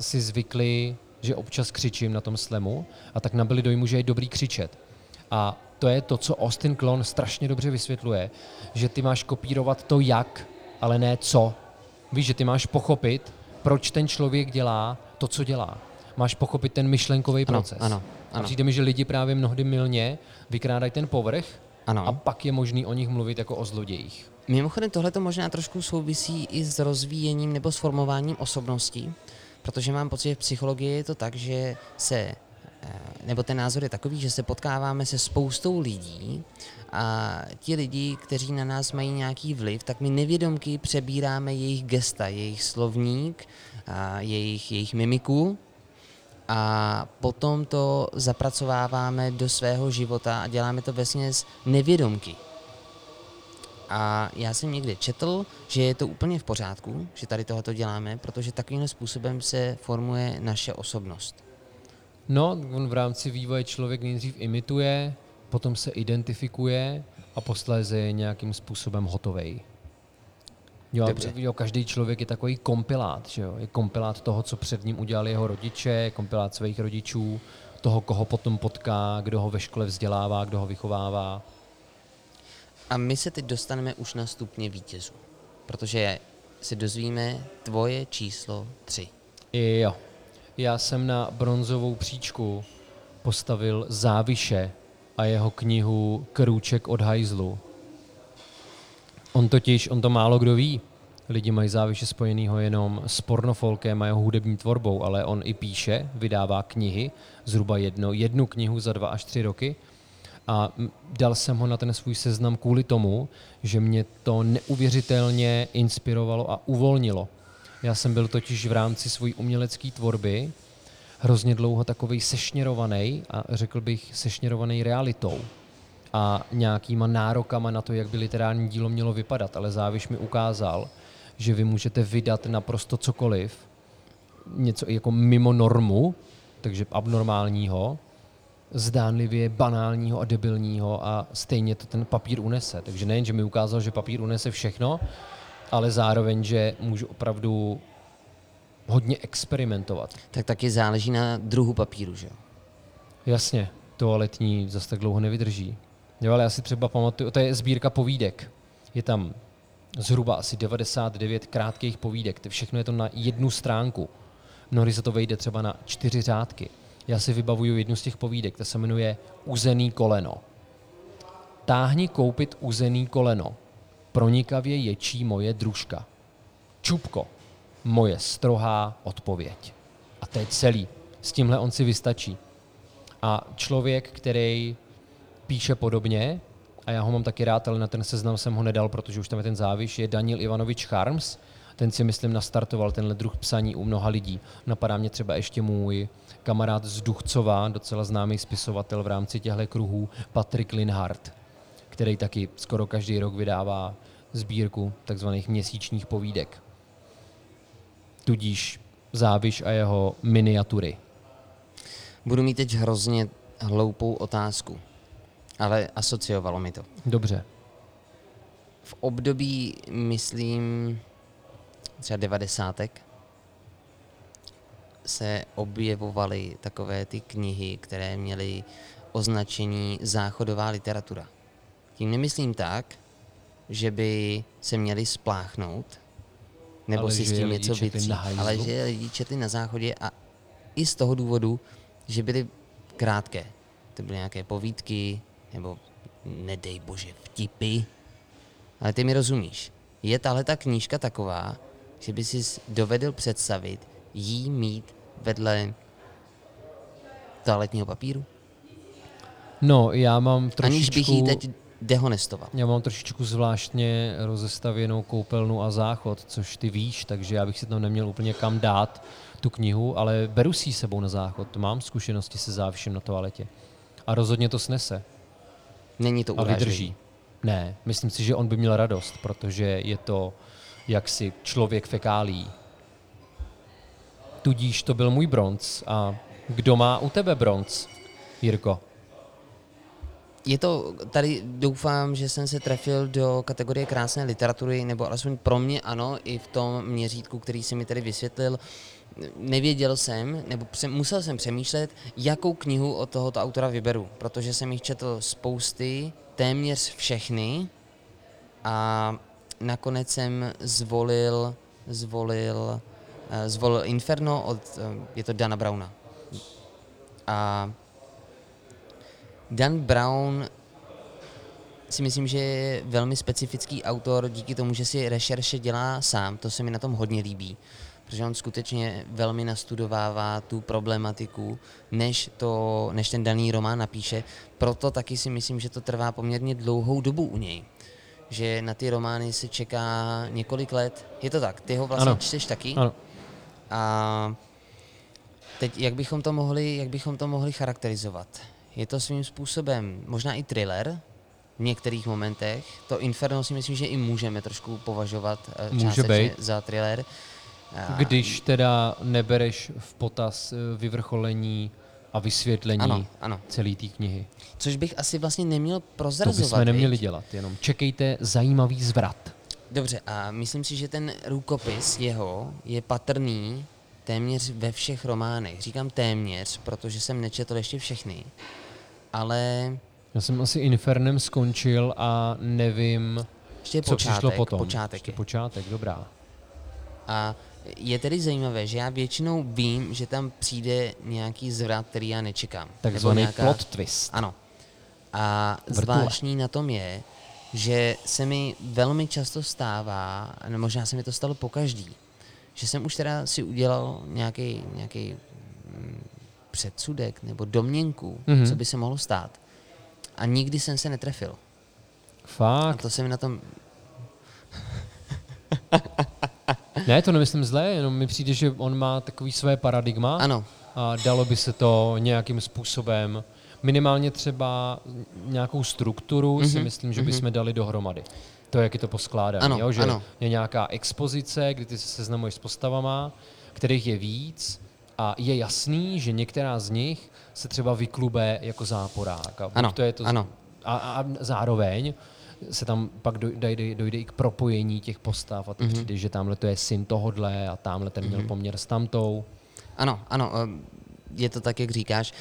A: si zvykli že občas křičím na tom slemu a tak nabili dojmu, že je dobrý křičet. A to je to, co Austin Klon strašně dobře vysvětluje, že ty máš kopírovat to jak, ale ne co. Víš, že ty máš pochopit, proč ten člověk dělá to, co dělá. Máš pochopit ten myšlenkový
B: Ano,
A: proces.
B: ano,
A: A
B: ano.
A: přijde mi, že lidi právě mnohdy milně vykrádají ten povrch
B: Ano.
A: a pak je možný o nich mluvit jako o zlodějích.
B: Mimochodem tohle to možná trošku souvisí i s rozvíjením nebo s formováním osobností, protože mám pocit, že v psychologii je to tak, že se, eh, nebo ten názor je takový, že se potkáváme se spoustou lidí a ti lidi, kteří na nás mají nějaký vliv, tak my nevědomky přebíráme jejich gesta, jejich slovník, a jejich, jejich mimiku a potom to zapracováváme do svého života a děláme to vesměs nevědomky. A já jsem někde četl, že je to úplně v pořádku, že tady tohoto děláme, protože takovým způsobem se formuje naše osobnost.
A: No, on v rámci vývoje člověk nejdřív imituje, potom se identifikuje a posléze je nějakým způsobem hotovej. Jo,
B: Dobře.
A: jo, každý člověk je takový kompilát, že jo? Je kompilát toho, co před ním udělali jeho rodiče, je kompilát svých rodičů, toho, koho potom potká, kdo ho ve škole vzdělává, kdo ho vychovává.
B: A my se teď dostaneme už na stupně vítězů, protože se dozvíme tvoje číslo 3.
A: Jo. Já jsem na bronzovou příčku postavil Záviše a jeho knihu Krůček od hajzlu. On totiž, on to málo kdo ví, lidi mají Záviše spojenýho jenom s pornofolkem a jeho hudební tvorbou, ale on i píše, vydává knihy, zhruba jedno, jednu knihu za dva až tři roky. A dal jsem ho na ten svůj seznam kvůli tomu, že mě to neuvěřitelně inspirovalo a uvolnilo. Já jsem byl totiž v rámci své umělecké tvorby hrozně dlouho takový sešněrovaný a řekl bych sešněrovaný realitou a nějakýma nárokama na to, jak by literární dílo mělo vypadat, ale Záviš mi ukázal, že vy můžete vydat naprosto cokoliv, něco jako mimo normu, takže abnormálního, zdánlivě banálního a debilního a stejně to ten papír unese. Takže nejen, že mi ukázal, že papír unese všechno, ale zároveň, že můžu opravdu hodně experimentovat.
B: Tak taky záleží na druhu papíru, že jo?
A: Jasně, toaletní zase tak dlouho nevydrží. Jo, ale já si třeba pamatuju, to je sbírka povídek. Je tam zhruba asi 99 krátkých povídek. Všechno je to na jednu stránku. Mnohdy se to vejde třeba na čtyři řádky. Já si vybavuju jednu z těch povídek, ta se jmenuje Uzený koleno. Táhni koupit uzený koleno. Pronikavě ječí moje družka. Čupko. Moje strohá odpověď. A to je celý. S tímhle on si vystačí. A člověk, který píše podobně, a já ho mám taky rád, ale na ten seznam jsem ho nedal, protože už tam je ten záviš, je Daniel Ivanovič Charms. Ten si myslím nastartoval tenhle druh psaní u mnoha lidí. Napadá mě třeba ještě můj kamarád z Duchcova, docela známý spisovatel v rámci těchto kruhů, Patrik Linhardt, který taky skoro každý rok vydává sbírku takzvaných měsíčních povídek. Tudíž Záviš a jeho miniatury.
B: Budu mít teď hrozně hloupou otázku, ale asociovalo mi to.
A: Dobře.
B: V období, myslím, třeba devadesátek, se objevovaly takové ty knihy, které měly označení záchodová literatura. Tím nemyslím tak, že by se měli spláchnout, nebo
A: Ale
B: si s tím něco vytřít, ale že lidi četli na záchodě a i z toho důvodu, že byly krátké. To byly nějaké povídky, nebo nedej bože vtipy. Ale ty mi rozumíš. Je tahle ta knížka taková, že by si dovedl představit jí mít vedle toaletního papíru?
A: No, já mám
B: Aniž bych
A: trošičku...
B: ji teď dehonestoval.
A: Já mám trošičku zvláštně rozestavěnou koupelnu a záchod, což ty víš, takže já bych si tam neměl úplně kam dát tu knihu, ale beru si ji sebou na záchod. Mám zkušenosti se závišem na toaletě. A rozhodně to snese
B: Není to
A: a
B: urážlivý.
A: vydrží. Ne, myslím si, že on by měl radost, protože je to jaksi člověk fekálí. Tudíž to byl můj bronz. A kdo má u tebe bronz, Jirko?
B: je to, tady doufám, že jsem se trefil do kategorie krásné literatury, nebo alespoň pro mě ano, i v tom měřítku, který si mi tady vysvětlil. Nevěděl jsem, nebo musel jsem přemýšlet, jakou knihu od tohoto autora vyberu, protože jsem jich četl spousty, téměř všechny a nakonec jsem zvolil, zvolil, uh, zvolil Inferno od, uh, je to Dana Brauna. A Dan Brown si myslím, že je velmi specifický autor díky tomu, že si rešerše dělá sám, to se mi na tom hodně líbí, protože on skutečně velmi nastudovává tu problematiku, než, to, než ten daný román napíše, proto taky si myslím, že to trvá poměrně dlouhou dobu u něj že na ty romány se čeká několik let. Je to tak, ty ho vlastně ano. čteš taky.
A: Ano.
B: A teď, jak bychom to mohli, jak bychom to mohli charakterizovat? Je to svým způsobem možná i thriller v některých momentech. To Inferno si myslím, že i můžeme trošku považovat eh, Může být. za thriller.
A: Když teda nebereš v potaz eh, vyvrcholení a vysvětlení ano, ano. celé té knihy.
B: Což bych asi vlastně neměl prozrazovat. To
A: bychom neměli dělat, jenom čekejte zajímavý zvrat.
B: Dobře, a myslím si, že ten rukopis jeho je patrný téměř ve všech románech. Říkám téměř, protože jsem nečetl ještě všechny. Ale...
A: Já jsem asi Infernem skončil a nevím,
B: ještě
A: co
B: počátek,
A: přišlo potom.
B: Počátek
A: ještě počátek, dobrá.
B: A je tedy zajímavé, že já většinou vím, že tam přijde nějaký zvrat, který já nečekám.
A: Takzvaný nějaká... plot twist.
B: Ano. A Vrtule. zvláštní na tom je, že se mi velmi často stává, no možná se mi to stalo po každý, že jsem už teda si udělal nějaký, nějaký mm, předsudek nebo domněnku, mm-hmm. co by se mohlo stát. A nikdy jsem se netrefil.
A: Fakt?
B: A to se mi na tom...
A: ne, to nemyslím zlé, jenom mi přijde, že on má takový své paradigma.
B: Ano.
A: A dalo by se to nějakým způsobem, minimálně třeba nějakou strukturu mm-hmm. si mhm. myslím, že mm-hmm. bychom dali dohromady. To, jak je to poskládané.
B: Ano,
A: jo? Že
B: ano.
A: je nějaká expozice, kdy ty se seznamuješ s postavama, kterých je víc a je jasný, že některá z nich se třeba vyklube jako záporák. A
B: ano,
A: to je to
B: ano.
A: A, a zároveň se tam pak dojde, dojde i k propojení těch postav a to mm-hmm. přijde, že tamhle to je syn tohodle a tamhle ten měl mm-hmm. poměr s tamtou.
B: Ano, ano, je to tak, jak říkáš.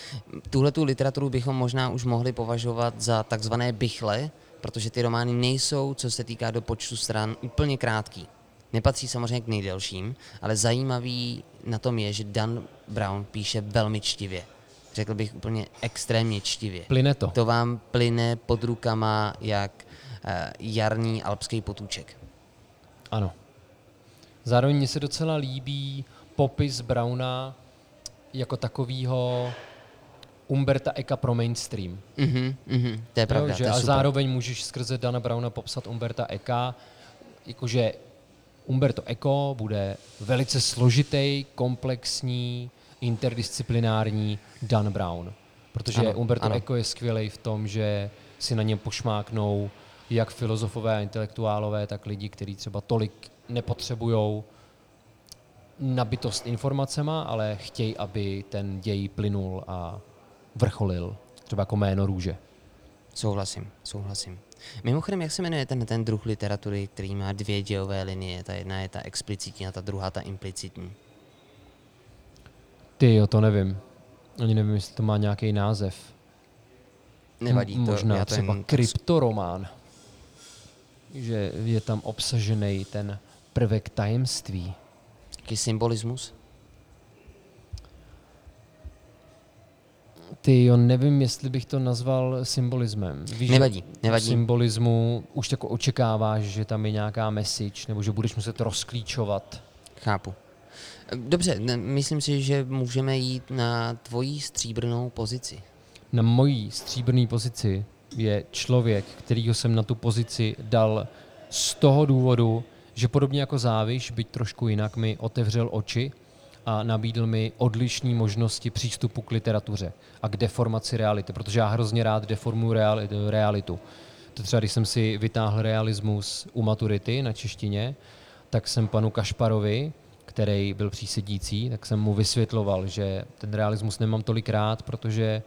B: Tuhle tu literaturu bychom možná už mohli považovat za takzvané bychle, protože ty romány nejsou, co se týká do počtu stran, úplně krátký. Nepatří samozřejmě k nejdelším, ale zajímavý na tom je, že Dan Brown píše velmi čtivě. Řekl bych úplně extrémně čtivě.
A: Plyne to.
B: To vám plyne pod rukama jak jarní alpský potůček.
A: Ano. Zároveň mi se docela líbí popis Browna jako takového Umberta Eka pro mainstream.
B: Mm-hmm, mm-hmm, to je pravda. Jo,
A: že
B: to je
A: a
B: super.
A: zároveň můžeš skrze Dana Browna popsat Umberta Eka, jakože Umberto Eco bude velice složitý, komplexní, interdisciplinární Dan Brown. Protože ano, Umberto ano. Eco je skvělý v tom, že si na něm pošmáknou jak filozofové a intelektuálové, tak lidi, kteří třeba tolik nepotřebují nabitost informacema, ale chtějí, aby ten děj plynul a vrcholil, třeba jako jméno růže.
B: Souhlasím, souhlasím. Mimochodem, jak se jmenuje ten, ten druh literatury, který má dvě dějové linie? Ta jedna je ta explicitní a ta druhá ta implicitní.
A: Ty jo, to nevím. Ani nevím, jestli to má nějaký název.
B: Nevadí.
A: M- možná to třeba kryptoromán. Že je tam obsažený ten prvek tajemství.
B: Jaký symbolismus?
A: Ty jo, nevím, jestli bych to nazval symbolismem.
B: Víš, nevadí, nevadí.
A: symbolismu už jako očekáváš, že tam je nějaká message, nebo že budeš muset rozklíčovat.
B: Chápu. Dobře, myslím si, že můžeme jít na tvoji stříbrnou pozici.
A: Na mojí stříbrné pozici je člověk, kterýho jsem na tu pozici dal z toho důvodu, že podobně jako záviš, byť trošku jinak, mi otevřel oči a nabídl mi odlišní možnosti přístupu k literatuře a k deformaci reality, protože já hrozně rád deformuji realitu. Třeba, když jsem si vytáhl realismus u maturity na češtině, tak jsem panu Kašparovi, který byl přísedící, tak jsem mu vysvětloval, že ten realismus nemám tolik rád, protože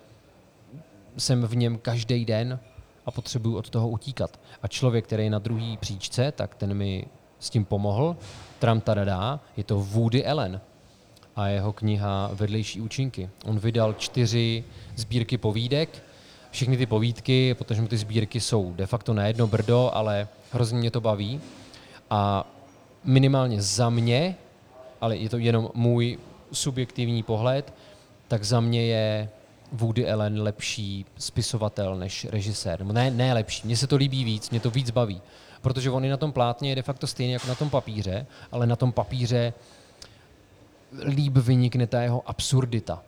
A: jsem v něm každý den a potřebuju od toho utíkat. A člověk, který je na druhý příčce, tak ten mi s tím pomohl. Tram tadadá, je to Woody Allen a jeho kniha Vedlejší účinky. On vydal čtyři sbírky povídek, všechny ty povídky, protože ty sbírky jsou de facto na jedno brdo, ale hrozně mě to baví. A minimálně za mě, ale je to jenom můj subjektivní pohled, tak za mě je Woody Allen lepší spisovatel než režisér. Ne, ne lepší, mně se to líbí víc, mě to víc baví. Protože on i na tom plátně je de facto stejně jako na tom papíře, ale na tom papíře líb vynikne ta jeho absurdita.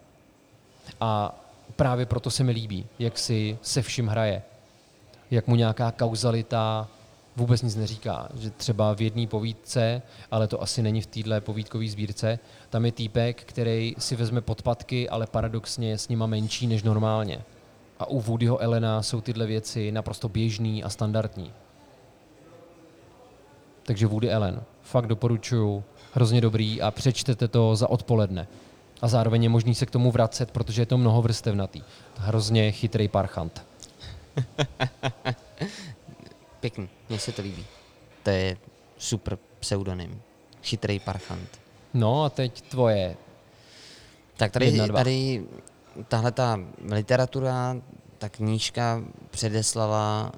A: A právě proto se mi líbí, jak si se vším hraje. Jak mu nějaká kauzalita vůbec nic neříká. Že třeba v jedné povídce, ale to asi není v této povídkové sbírce, tam je týpek, který si vezme podpatky, ale paradoxně je s nima menší než normálně. A u Woodyho Elena jsou tyhle věci naprosto běžný a standardní. Takže Woody Allen. Fakt doporučuju. Hrozně dobrý a přečtete to za odpoledne. A zároveň je možný se k tomu vracet, protože je to mnoho vrstevnatý. Hrozně chytrý parchant.
B: Pěkný, mně se to líbí. To je super pseudonym. Chytrý parchant.
A: No a teď tvoje.
B: Tak tady,
A: Jedna,
B: tady tahle ta literatura, ta knížka předeslala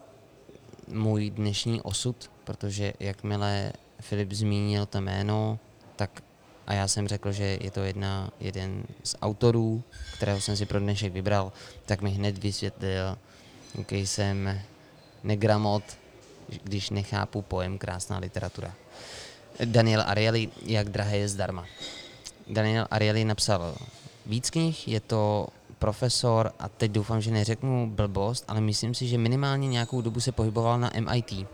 B: můj dnešní osud, protože jakmile Filip zmínil to jméno, tak a já jsem řekl, že je to jedna, jeden z autorů, kterého jsem si pro dnešek vybral, tak mi hned vysvětlil, jaký jsem negramot, když nechápu pojem krásná literatura. Daniel Ariely, Jak drahé je zdarma. Daniel Ariely napsal víc knih, je to profesor a teď doufám, že neřeknu blbost, ale myslím si, že minimálně nějakou dobu se pohyboval na MIT.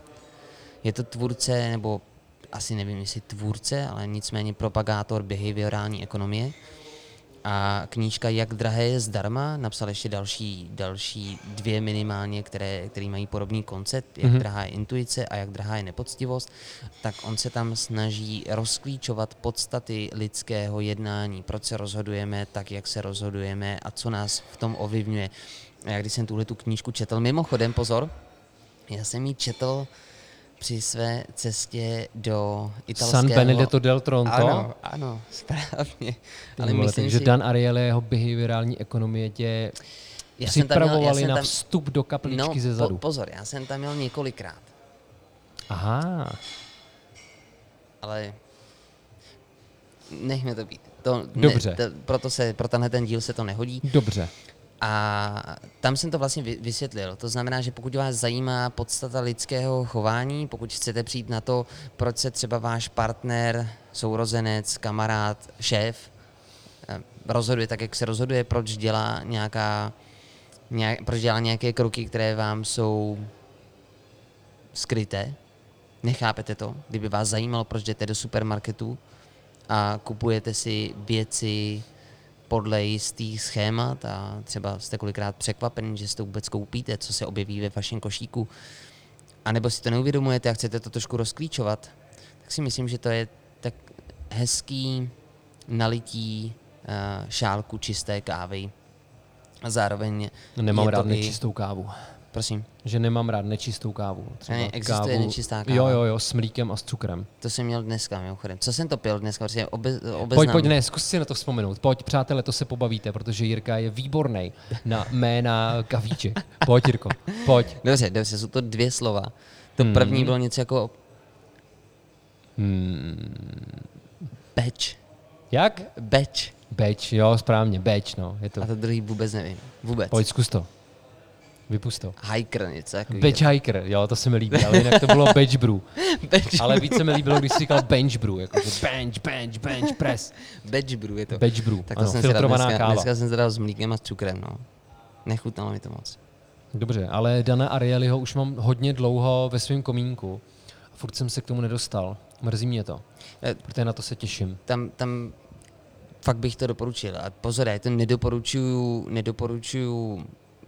B: Je to tvůrce, nebo asi nevím, jestli tvůrce, ale nicméně propagátor behaviorální ekonomie. A knížka Jak drahé je zdarma napsal ještě další, další dvě minimálně, které, které mají podobný koncept, jak
A: Mhm.
B: mm-hmm. drahá je intuice a jak drahá je nepoctivost. Tak on se tam snaží rozklíčovat podstaty lidského jednání, proč se rozhodujeme tak, jak se rozhodujeme a co nás v tom ovlivňuje. A já když jsem tuhle tu knížku četl, mimochodem, pozor, já jsem ji četl při své cestě do italského...
A: San Benedetto del Tronto.
B: Ano, ano, správně. Ale
A: vole,
B: myslím
A: takže
B: si,
A: Dan Ariely a jeho behaviorální ekonomie tě
B: já jsem tam měl, já
A: připravovali
B: jsem
A: na
B: tam,
A: vstup do kapličky
B: no,
A: ze zadu.
B: Po, pozor, já jsem tam měl několikrát,
A: Aha,
B: ale nechme to být. To,
A: Dobře.
B: Ne, to, proto se, pro tenhle ten díl se to nehodí.
A: dobře.
B: A tam jsem to vlastně vy- vysvětlil. To znamená, že pokud vás zajímá podstata lidského chování, pokud chcete přijít na to, proč se třeba váš partner, sourozenec, kamarád, šéf eh, rozhoduje tak, jak se rozhoduje, proč dělá nějaká, nějak, proč dělá nějaké kroky, které vám jsou skryté, nechápete to, kdyby vás zajímalo, proč jdete do supermarketu a kupujete si věci podle jistých schémat a třeba jste kolikrát překvapený, že si to vůbec koupíte, co se objeví ve vašem košíku, a nebo si to neuvědomujete a chcete to trošku rozklíčovat, tak si myslím, že to je tak hezký nalití uh, šálku čisté kávy. A zároveň
A: Nemám
B: je
A: rád
B: i-
A: nečistou kávu.
B: Prosím,
A: Že nemám rád nečistou kávu. Třeba
B: Ne, existuje
A: kávu,
B: nečistá káva.
A: Jo, jo, jo, s mlíkem a s cukrem.
B: to jsem měl dneska mimochodem. Co jsem to pil dneska? Protože obe, obeznám.
A: Pojď, pojď, ne, zkus si na to vzpomenout. Pojď, přátelé, to se pobavíte, protože Jirka je výborný na jména kavíček. Pojď, Jirko, pojď.
B: Dobře, dobře, jsou to dvě slova. To
A: Hmm.
B: první bylo něco jako
A: Hmm.
B: beč.
A: Jak?
B: Beč.
A: Beč, jo, správně, beč, no. Je to.
B: A to druhý vůbec nevím. Vůbec.
A: Pojď, zkus to. Vypust to.
B: Hiker něco takového.
A: Batch hiker, jo, to se mi líbí, ale jinak to bylo batch brew.
B: Beč.
A: Ale víc se mi líbilo, když jsi říkal bench brew, jakože bench, bench, bench press.
B: Beč brew je to.
A: Batch brew,
B: tak to
A: ano,
B: jsem
A: filtrovaná
B: dneska,
A: káva.
B: dneska jsem se s mlíkem a s cukrem, no. Nechutnalo mi to moc.
A: Dobře, ale Dana Arielyho už mám hodně dlouho ve svém komínku. A furt jsem se k tomu nedostal. Mrzí mě to,
B: Eh,
A: protože na to se těším.
B: Tam, tam fakt bych to doporučil. A pozor, já to nedoporučuju, nedoporučuju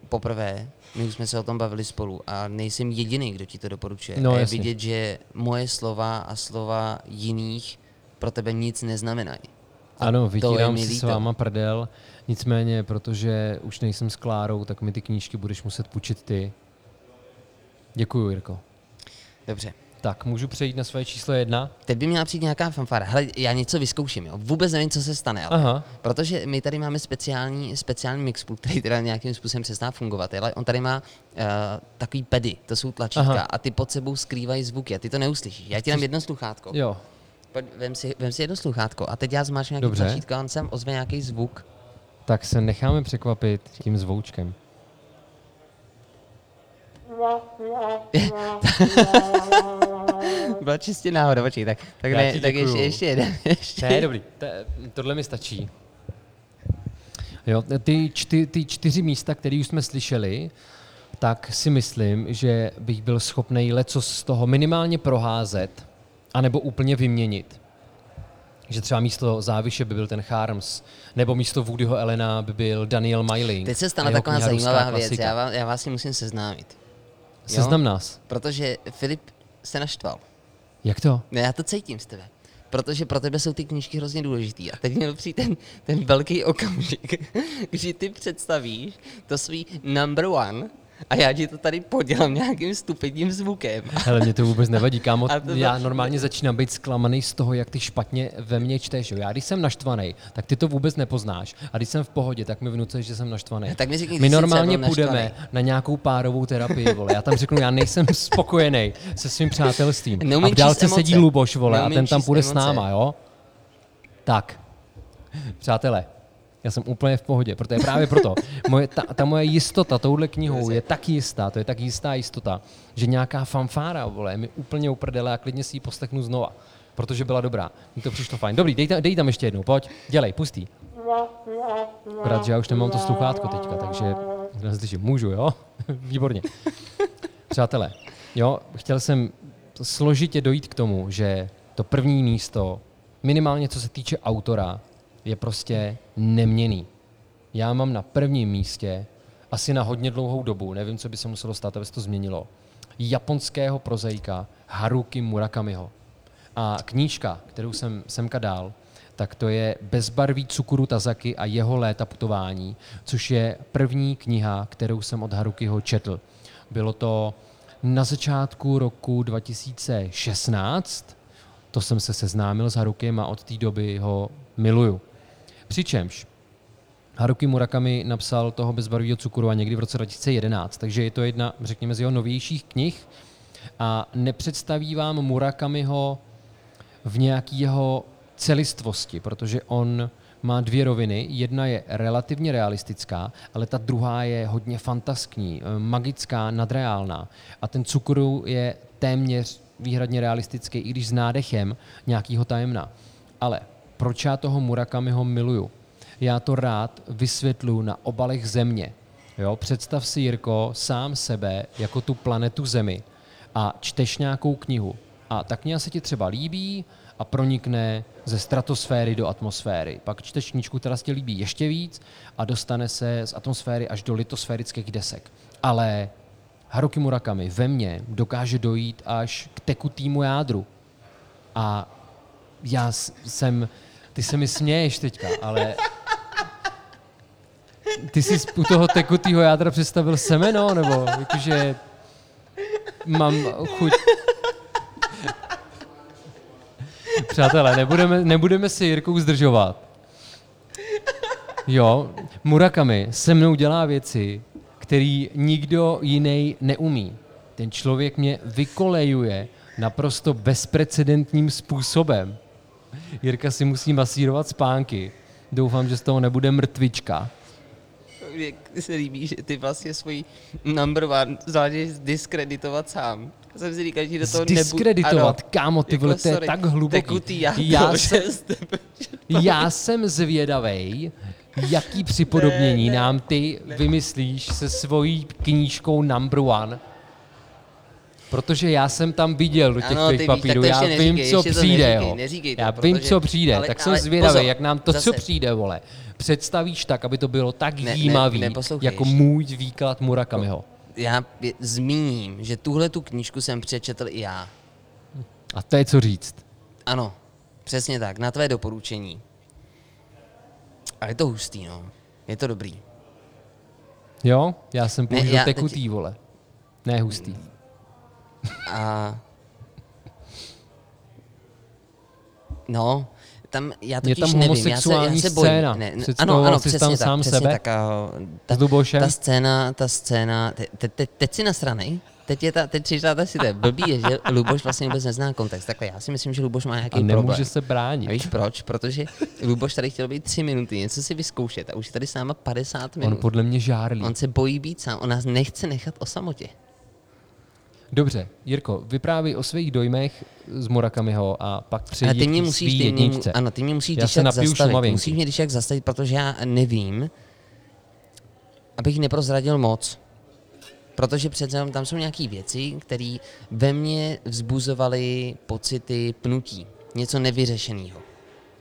B: poprvé. My už jsme se o tom bavili spolu a nejsem jediný, kdo ti to doporučuje.
A: No,
B: a je vidět, že moje slova a slova jiných pro tebe nic neznamenají. A
A: Ano, vytírám si s váma prdel, nicméně, protože už nejsem s Klárou, tak mi ty knížky budeš muset půjčit ty. Děkuju, Jirko.
B: Dobře.
A: Tak, můžu přejít na své číslo jedna?
B: Teď by měla přijít nějaká fanfára. Hele, já něco vyzkouším, jo. Vůbec nevím, co se stane, ale.
A: Aha.
B: Protože my tady máme speciální, speciální mixpult, který teda nějakým způsobem přestá fungovat, ale on tady má uh, takový pedy, to jsou tlačítka
A: Aha.
B: a ty pod sebou skrývají zvuky a ty to neuslyšíš. Já ti dám jedno sluchátko.
A: Jo.
B: Pojď, vem si, vem si jedno sluchátko a teď já zmáčknu nějaký
A: Dobře.
B: tlačítko a on sem ozve nějaký zvuk.
A: Tak se necháme překvapit tím zvoučkem.
B: Byla čistě náhoda, počkej, tak, tak,
A: Já
B: ne,
A: ti
B: tak ještě,
A: děkuju.
B: ještě jeden. Ještě.
A: Ne, dobrý. Te, tohle mi stačí. Jo, ty, čty, ty čtyři místa, které už jsme slyšeli, tak si myslím, že bych byl schopný leco z toho minimálně proházet, anebo úplně vyměnit. Že třeba místo Záviše by byl ten Charms, nebo místo Woodyho Elena by byl Daniel Myling.
B: Teď se
A: jeho
B: taková zajímavá věc, já vás, já vás si musím seznámit.
A: Seznam nás.
B: Protože Filip se naštval.
A: Jak to?
B: Ne, já to cítím z tebe. Protože pro tebe jsou ty knížky hrozně důležitý. A teď měl přijít ten, ten velký okamžik, že ty představíš to svý number one a já ti to tady podělám nějakým stupidním zvukem.
A: Hele, mě to vůbec nevadí, kámo.
B: A to-
A: Já normálně začínám být zklamaný z toho, jak ty špatně ve mně čteš. jo. Já když jsem naštvaný, tak ty to vůbec nepoznáš. A když jsem v pohodě, tak mi vnucuješ, že jsem naštvaný.
B: Tak mi řekni,
A: My normálně půjdeme na nějakou párovou terapii, vole. Já tam řeknu, já nejsem spokojený se svým přátelstvím.
B: Neumím
A: a v dálce sedí. Luboš, vole, a
B: Neumím
A: ten tam půjde s
B: emoce.
A: náma, jo? Tak, přátelé, já jsem úplně v pohodě, protože právě proto. Moje, ta, ta moje jistota touhle knihou je tak jistá, to je tak jistá jistota, že nějaká fanfára, vole, mi úplně uprdele a klidně si ji poslechnu znova, protože byla dobrá. Mi to přišlo fajn. Dobrý, dej, dej tam ještě jednou, pojď, dělej, pustý. Akorát, že já už nemám to sluchátko teďka, takže neslyším. Můžu, jo? Výborně. Přátelé, jo, chtěl jsem složitě dojít k tomu, že to první místo, minimálně co se týče autora, je prostě neměný. Já mám na prvním místě, asi na hodně dlouhou dobu, nevím, co by se muselo stát, aby se to změnilo, japonského prozaika Haruki Murakamiho. A knížka, kterou jsem semka dal, tak to je Bezbarví Cukuru Tazaki a jeho léta putování, což je první kniha, kterou jsem od Harukiho četl. Bylo to na začátku roku 2016, to jsem se seznámil s Harukiem a od té doby ho miluju. Přičemž Haruki Murakami napsal toho bezbarvého cukru a někdy v roce 2011, takže je to jedna, řekněme, z jeho novějších knih a nepředstaví vám Murakamiho v nějaký jeho celistvosti, protože on má dvě roviny. Jedna je relativně realistická, ale ta druhá je hodně fantaskní, eh, magická, nadreálná. A ten cukru je téměř výhradně realistický, i když s nádechem nějakého tajemna. Ale proč já toho Murakamiho miluju? Já to rád vysvětlu na obalech země. Jo? Představ si, Jirko, sám sebe jako tu planetu Zemi a čteš nějakou knihu. A ta kniha se ti třeba líbí a pronikne ze stratosféry do atmosféry. Pak čteš knížku, která se ti líbí ještě víc a dostane se z atmosféry až do litosférických desek. Ale Haruki Murakami ve mně dokáže dojít až k tekutýmu jádru. A já jsem, ty se mi směješ teďka, ale ty jsi u toho tekutýho jádra představil semeno, nebo jakože mám chuť... Přátelé, nebudeme, nebudeme si Jirkou zdržovat. Jo, Murakami se mnou dělá věci, který nikdo jiný neumí. Ten člověk mě vykolejuje naprosto bezprecedentním způsobem. Jirka si musí masírovat spánky. Doufám, že z toho nebude mrtvička.
B: Mně se líbí, že ty vlastně svůj number one zvládneš diskreditovat sám. Já jsem si říkal, že do toho
A: Diskreditovat,
B: nebu...
A: kámo, ty vole, to je tak hluboký.
B: Tekutý jádro,
A: Já
B: že
A: jsem- Já jsem zvědavej, jaký připodobnění
B: Ne, ne,
A: nám ty vymyslíš se svojí knížkou number one. Protože já jsem tam viděl do těch
B: Ano, víš, tak
A: papírů, já
B: ještě
A: vím,
B: neříkej,
A: co přijde,
B: neříkej,
A: jo.
B: neříkej to,
A: já vím,
B: protože-
A: co přijde,
B: ale-
A: tak jsem
B: ale
A: zvědavý,
B: pozor,
A: jak nám to, co
B: zase-
A: přijde, vole, představíš tak, aby to bylo tak
B: Ne, ne,
A: jímavý,
B: neposlouchej
A: jako můj výklad Murakamiho.
B: Já zmíním, že tuhle tu knížku jsem přečetl i já.
A: A to je co říct.
B: Ano, přesně tak, na tvé doporučení. A je to hustý, no. Je to dobrý.
A: Jo? Já jsem použil
B: já teď-
A: tekutý, vole. Ne hustý.
B: A... No, tam, já
A: Je
B: totiž
A: tam
B: nevím, já se, já se bojím.
A: scéna.
B: Ne, ne, ano, ano, přesně
A: tam
B: tak,
A: sám
B: přesně
A: sebe?
B: tak. A, ta, ta scéna, ta scéna, te, te, te, teď si nasranej, teď je ta, teď přišla si to je blbý, je, že Luboš vlastně vůbec nezná kontext. Takhle já si myslím, že Luboš má nějaký
A: A nemůže
B: problém.
A: se bránit.
B: A víš proč? Protože Luboš tady chtěl být tři minuty, něco si vyzkoušet a už je tady s náma 50 minut.
A: On podle mě žárlí.
B: On se bojí být sám, on nás nechce nechat o samotě.
A: Dobře, Jirko, vyprávěj o svých dojmech z Murakamiho a pak
B: A
A: přejdi
B: ty mě musíš, ty mě, ano, ty mě musíš
A: Já
B: když
A: napiju
B: zastavit. Musíš mě když jak zastavit, protože já nevím, abych neprozradil moc. Protože přece jenom tam jsou nějaké věci, které ve mně vzbuzovaly pocity pnutí. Něco nevyřešeného.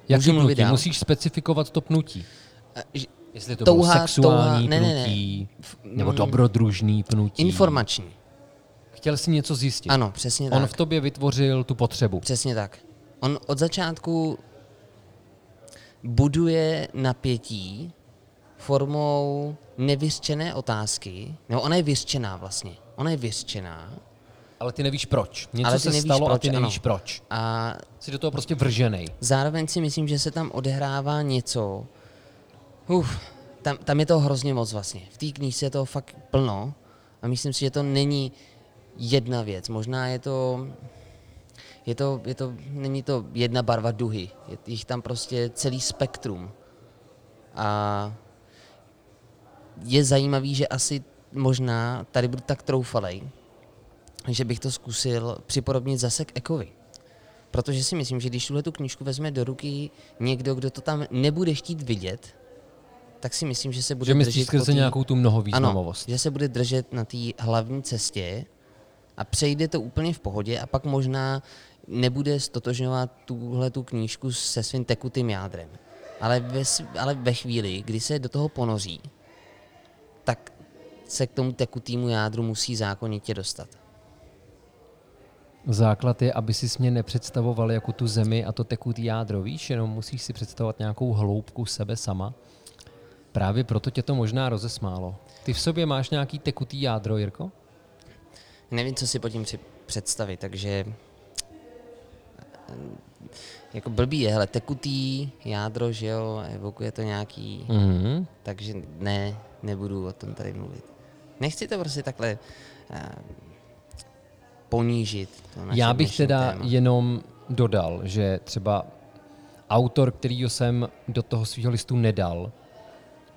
B: Můžu mluvit
A: pnutí?
B: dál?
A: Musíš specifikovat to pnutí.
B: Ž-
A: Jestli to
B: Touha-
A: bylo sexuální
B: touha- ne, ne, ne.
A: pnutí,
B: F-
A: nebo
B: mm,
A: dobrodružný pnutí.
B: Informační.
A: Chtěl jsi něco zjistit.
B: Ano, přesně
A: On
B: tak.
A: v tobě vytvořil tu potřebu.
B: Přesně tak. On od začátku buduje napětí formou nevyřčené otázky. No, ona je vyřčená vlastně. Ona je vyřčená
A: Ale ty nevíš proč. Něco
B: Ale ty
A: se
B: nevíš
A: stalo a
B: proč,
A: ty
B: ano.
A: nevíš proč.
B: a
A: Jsi do toho prostě vrženej.
B: zároveň si myslím, že se tam odehrává něco. Uf, tam, tam je toho hrozně moc vlastně. V té knížce je toho fakt plno a myslím si, že to není jedna věc. Možná je to je to, je to, není to jedna barva duhy, je jich tam prostě celý spektrum. A je zajímavý, že asi možná tady budu tak troufalej, že bych to zkusil připodobnit zase k Ekovi. Protože si myslím, že když tuhle tu knížku vezme do ruky někdo, kdo to tam nebude chtít vidět, tak si myslím, že se bude
A: Že myslíš
B: držet po
A: skrze
B: tý-
A: nějakou tu mnohovýznamovost.
B: ano, že se bude držet na té hlavní cestě a přejde to úplně v pohodě a pak možná nebude stotožňovat tuhle tu knížku se svým tekutým jádrem. Ale ve, ale ve chvíli, kdy se do toho ponoří, tak se k tomu tekutýmu jádru musí zákonitě dostat.
A: Základ je, aby si mě nepředstavoval jako tu zemi a to tekutý jádro, víš, jenom musíš si představovat nějakou hloubku sebe sama. Právě proto tě to možná rozesmálo. Ty v sobě máš nějaký tekutý jádro, Jirko?
B: Nevím, co si pod tím představit, takže eh, jako blbý je, hele, tekutý jádro, že jo, evokuje to nějaký,
A: Mhm.
B: takže ne, nebudu o tom tady mluvit. Nechci to prostě takhle uh, ponížit. To naše
A: Já bych teda
B: téma.
A: jenom dodal, že třeba autor, kterýho jsem do toho svého listu nedal,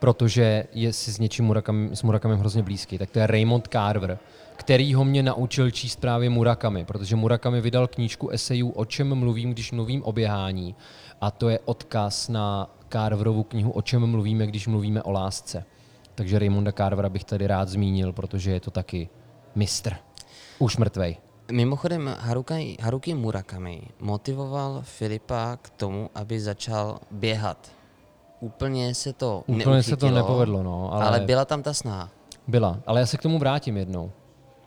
A: protože je si s něčím Murakami, s Murakamem hrozně blízký, tak to je Raymond Carver, který ho mě naučil číst právě Murakami, protože Murakami vydal knížku esejů O čem mluvím, když mluvím o běhání a to je odkaz na Carverovu knihu O čem mluvíme, když mluvíme o lásce. Takže Raymonda Carvera bych tady rád zmínil, protože je to taky mistr. Už mrtvej.
B: Mimochodem, Haruki, Haruki Murakami motivoval Filipa k tomu, aby začal běhat. Úplně se to
A: Úplně se to
B: neuchytilo,
A: nepovedlo, no, ale-
B: ale byla tam ta snaha.
A: Byla, ale já se k tomu vrátím jednou.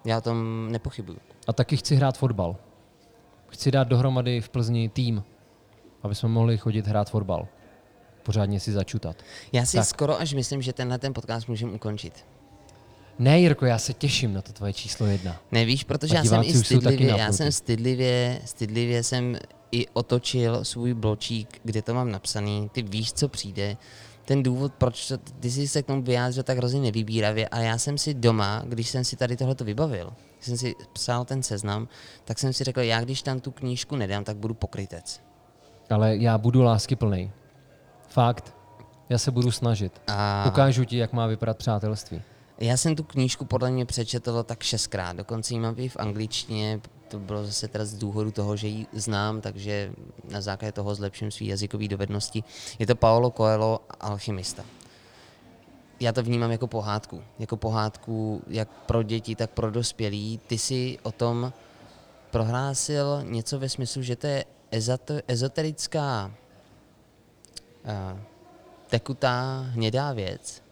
B: Já tom nepochybuju.
A: A taky chci hrát fotbal. Chci dát dohromady v Plzni tým, aby jsme mohli chodit hrát fotbal. Pořádně si začutat.
B: Já si
A: Tak.
B: skoro až myslím, že tenhle ten podcast můžeme ukončit.
A: Ne, Jirko, já se těším na to tvoje číslo jedna.
B: Nevíš, protože já jsem i stydlivě, já jsem stydlivě, stydlivě jsem i otočil svůj bločík, kde to mám napsaný, ty víš, co přijde. Ten důvod, proč to, ty jsi se k tomu vyjádřil tak hrozně nevybíravě, ale já jsem si doma, když jsem si tady tohleto vybavil, když jsem si psal ten seznam, tak jsem si řekl, já když tam tu knížku nedám, tak budu pokrytec.
A: Ale já budu lásky plný. Fakt. Já se budu snažit.
B: A
A: Ukážu ti, jak má vypadat přátelství.
B: Já jsem tu knížku podle mě přečetl tak šestkrát, dokonce ji mám i v angličtině, to bylo zase teda z důvodu toho, že ji znám, takže na základě toho zlepším svý jazykový dovednosti. Je to Paolo Coelho, alchymista. Já to vnímám jako pohádku. Jako pohádku jak pro děti, tak pro dospělí. Ty si o tom prohlásil něco ve smyslu, že to je ezoterická uh, tekutá hnědá věc,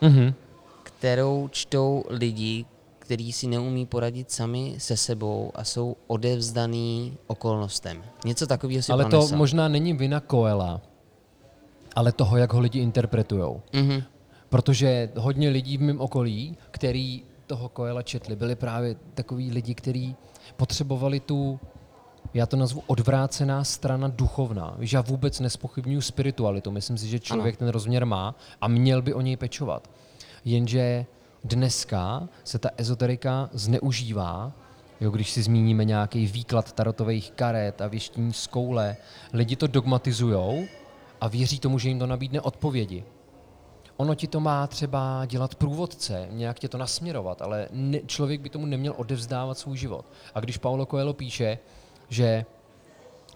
A: Mhm.
B: kterou čtou lidi, kteří si neumí poradit sami se sebou a jsou odevzdaný okolnostem. Něco takového si
A: Ale to možná není vina Koela, ale toho, jak ho lidi interpretujou.
B: Mhm.
A: Protože hodně lidí v mém okolí, který toho Koela četli, byli právě takový lidi, kteří potřebovali tu, já to nazvu odvrácená strana duchovná. Víš, já vůbec nespochybnuju spiritualitu. Myslím si, že člověk
B: Ano.
A: ten rozměr má a měl by o něj pečovat. Jenže dneska se ta ezoterika zneužívá, jo, když si zmíníme nějaký výklad tarotových karet a věštění z koule, lidi to dogmatizujou a věří tomu, že jim to nabídne odpovědi. Ono ti to má třeba dělat průvodce, nějak tě to nasměrovat, ale ne, člověk by tomu neměl odevzdávat svůj život. A když Paulo Coelho píše, že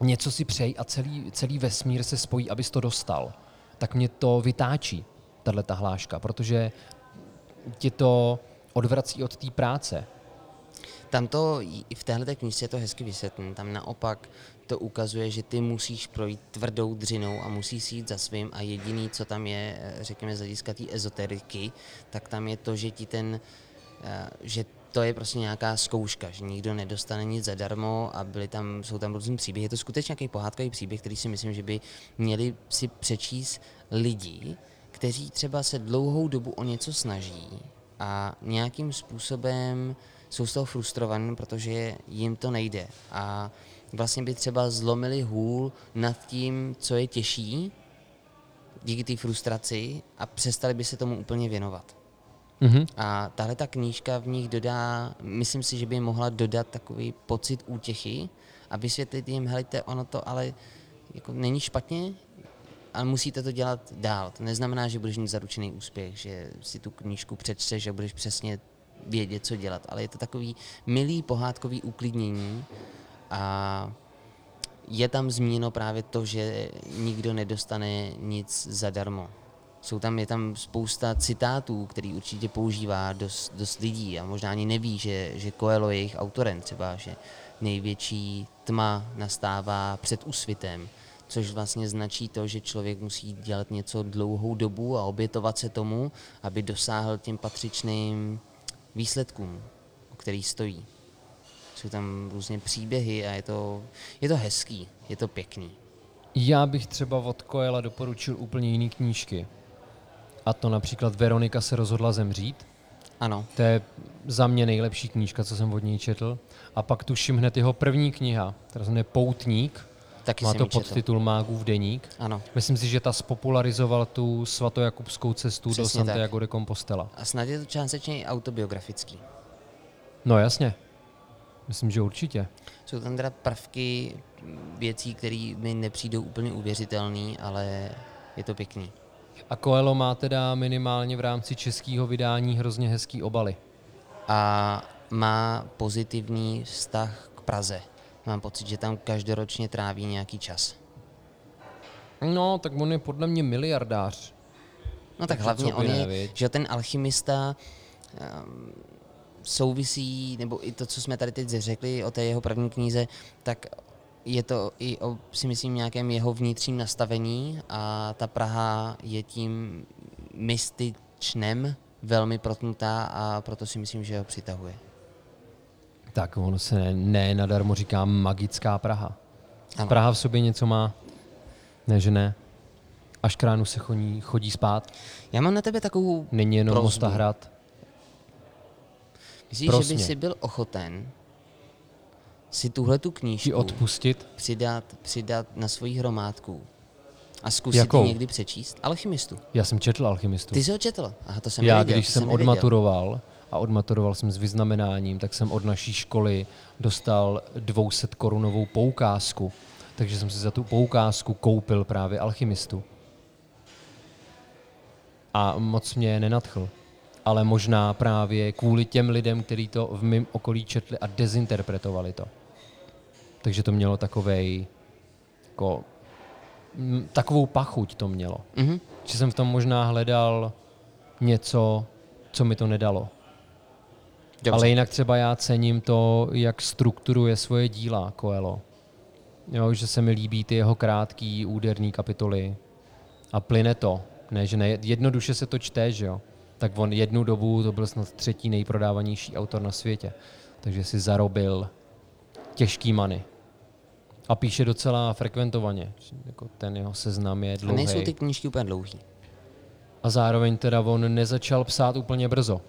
A: něco si přej a celý, celý vesmír se spojí, abys to dostal, tak mě to vytáčí, tahle ta hláška, protože ti to odvrací od té práce.
B: Tam to, i v téhle knižce je to hezky vysvětlené. Tam naopak to ukazuje, že ty musíš projít tvrdou dřinou a musíš jít za svým a jediný, co tam je, eh, řekněme, z hlediska té ezoteriky, tak tam je to, že ti ten, eh, že to je prostě nějaká zkouška, že nikdo nedostane nic zadarmo a byly tam, jsou tam různý příběhy. Je to skutečně nějaký pohádkový příběh, který si myslím, že by měli si přečíst lidi, kteří třeba se dlouhou dobu o něco snaží a nějakým způsobem jsou z toho frustrovaní, protože jim to nejde. A vlastně by třeba zlomili hůl nad tím, co je těžší, díky té frustraci a přestali by se tomu úplně věnovat.
A: Mhm.
B: A tahle ta knížka v nich dodá, myslím si, že by mohla dodat takový pocit útěchy a vysvětlit jim, helejte, ono to ale jako není špatně, ale musíte to dělat dál. To neznamená, že budeš mít zaručený úspěch, že si tu knížku přečteš a budeš přesně vědět, co dělat, ale je to takový milý pohádkový uklidnění a je tam zmíněno právě to, že nikdo nedostane nic zadarmo. Jsou tam, je tam spousta citátů, který určitě používá dost, dost lidí a možná ani neví, že, že Coelho je jejich autorem třeba, že největší tma nastává před úsvitem, což vlastně značí to, že člověk musí dělat něco dlouhou dobu a obětovat se tomu, aby dosáhl těm patřičným výsledkům, o který stojí. Jsou tam různě příběhy a je to, je to hezký, je to pěkný.
A: Já bych třeba od Koela doporučil úplně jiné knížky. A to například Veronika se rozhodla zemřít.
B: Ano,
A: To je za mě nejlepší knížka, co jsem od něj četl. A pak tuším hned jeho první kniha, která se jmenuje Poutník.
B: Taky
A: Má to podtitul Mágův deník.
B: Ano.
A: Myslím si, že ta spopularizoval tu svatojakubskou cestu do
B: Přesně tak.
A: Santiago de Compostela.
B: A snad je to částečně i autobiografický.
A: No jasně. Myslím, že určitě.
B: Jsou tam teda prvky věcí, které mi nepřijdou úplně uvěřitelné, ale je to pěkný.
A: A Coelho má teda minimálně v rámci českého vydání hrozně hezký obaly.
B: A má pozitivní vztah k Praze. Mám pocit, že tam každoročně tráví nějaký čas.
A: No, tak on je podle mě miliardář.
B: No tak
A: Takže
B: hlavně on je, že ten alchymista um, souvisí, nebo i to, co jsme tady teď řekli o té jeho první knize, tak je to i o, si myslím, nějakém jeho vnitřním nastavení a ta Praha je tím mystičnem velmi protnutá a proto si myslím, že ho přitahuje.
A: Tak ono se ne, ne nadarmo říká magická Praha.
B: Ano.
A: Praha v sobě něco má. Ne, že ne. Až k ránu se chodí, chodí spát.
B: Já mám na tebe takovou
A: Není jenom
B: prosbu.
A: Mostahrad.
B: Myslíš, že
A: Prosně.
B: by si byl ochoten si tuhle tu
A: Ti
B: knížku
A: odpustit.
B: přidat, přidat na svoji hromádku a zkusit
A: Jakou?
B: ji někdy přečíst? Alchymistu.
A: Já jsem četl Alchymistu.
B: Ty jsi ho četl? Aha, to jsem
A: Já,
B: nevěděl,
A: když
B: to
A: jsem
B: nevěděl.
A: odmaturoval a odmaturoval jsem s vyznamenáním, tak jsem od naší školy dostal 200 korunovou poukázku. Takže jsem si za tu poukázku koupil právě Alchymistu. A moc mě nenadchl. Ale možná právě kvůli těm lidem, kteří to v mém okolí četli a dezinterpretovali to. Takže to mělo takovej, jako, mm, takovou pachuť to mělo.
B: Mhm.
A: Že jsem v tom možná hledal něco, co mi to nedalo.
B: Dobře.
A: Ale jinak třeba já cením to, jak strukturuje svoje díla Coelho. Jo, že se mi líbí ty jeho krátký, úderný kapitoly. A plyne to. Ne, že ne, jednoduše se to čte, že jo. Tak on jednu dobu to byl snad třetí nejprodávanější autor na světě. Takže si zarobil těžký many. A píše docela frekventovaně. Jako ten jeho seznam je
B: A
A: dlouhý.
B: nejsou ty knížky úplně dlouhý.
A: A zároveň teda on nezačal psát úplně brzo,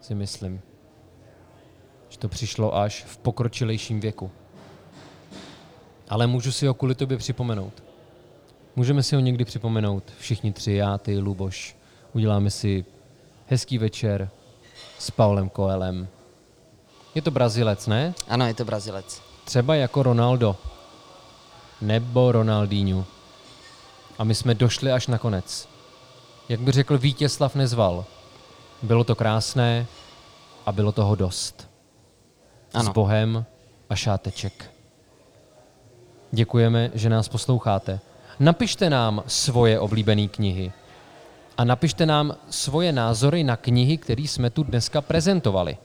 A: si myslím. To přišlo až v pokročilejším věku. Ale můžu si ho kvůli tobě připomenout. Můžeme si ho někdy připomenout, všichni tři, já, ty, Luboš. Uděláme si hezký večer s Paulem Coelem. Je to Brazilec, ne?
B: Ano, je to Brazilec.
A: Třeba jako Ronaldo. Nebo Ronaldinho. A my jsme došli až na konec. Jak by řekl Vítězslav Nezval. Bylo to krásné a bylo toho dost. S
B: Ano.
A: Bohem a šáteček. Děkujeme, že nás posloucháte. Napište nám svoje oblíbené knihy. A napište nám svoje názory na knihy, které jsme tu dneska prezentovali.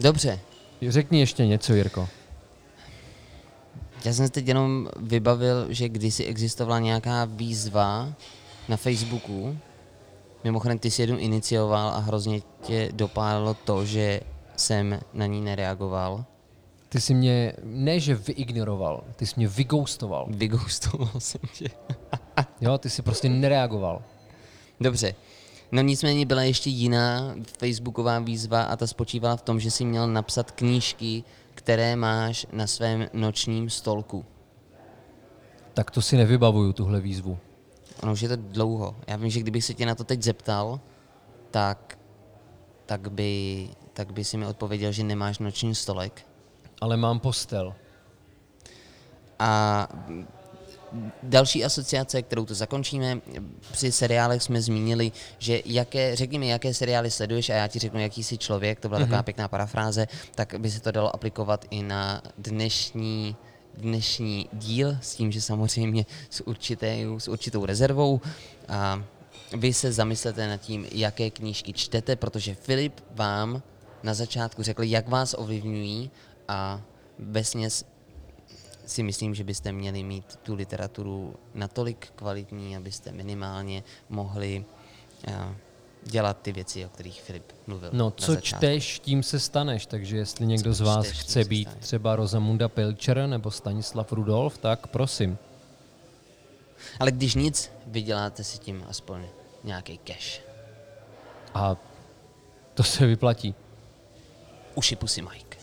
B: Dobře.
A: Řekni ještě něco, Jirko.
B: Já jsem teď jenom vybavil, že kdysi existovala nějaká výzva na Facebooku. Mimochodem, ty jsi jednu inicioval a hrozně tě dopálilo to, že jsem na ní nereagoval.
A: Ty jsi mě, ne že vyignoroval, ty jsi mě vygoustoval.
B: Vygoustoval jsem tě.
A: Jo, ty jsi prostě nereagoval.
B: Dobře. No nicméně byla ještě jiná facebooková výzva a ta spočívala v tom, že si měl napsat knížky, které máš na svém nočním stolku.
A: Tak to si nevybavuju, tuhle výzvu.
B: Ono už je to dlouho. Já vím, že kdybych se tě na to teď zeptal, tak, tak, by, tak by si mi odpověděl, že nemáš noční stolek.
A: Ale mám postel.
B: A další asociace, kterou to zakončíme, při seriálech jsme zmínili, že jaké, řekni mi, jaké seriály sleduješ a já ti řeknu, jaký jsi člověk, to byla mm-hmm. taková pěkná parafráze, tak by se to dalo aplikovat i na dnešní dnešní díl, s tím, že samozřejmě s, určité, s určitou rezervou. A vy se zamyslete nad tím, jaké knížky čtete, protože Filip vám na začátku řekl, jak vás ovlivňují a vesměs si myslím, že byste měli mít tu literaturu natolik kvalitní, abyste minimálně mohli uh, dělat ty věci, o kterých Filip mluvil.
A: No, co
B: začátku.
A: čteš, tím se staneš, takže jestli někdo
B: Co
A: z vás
B: čteš,
A: chce být
B: staneš.
A: třeba Rosamunda Pilcher nebo Stanislav Rudolf, tak prosím.
B: Ale když nic, vyděláte si tím aspoň nějaký cash.
A: A to se vyplatí.
B: Uši pusy, Mike.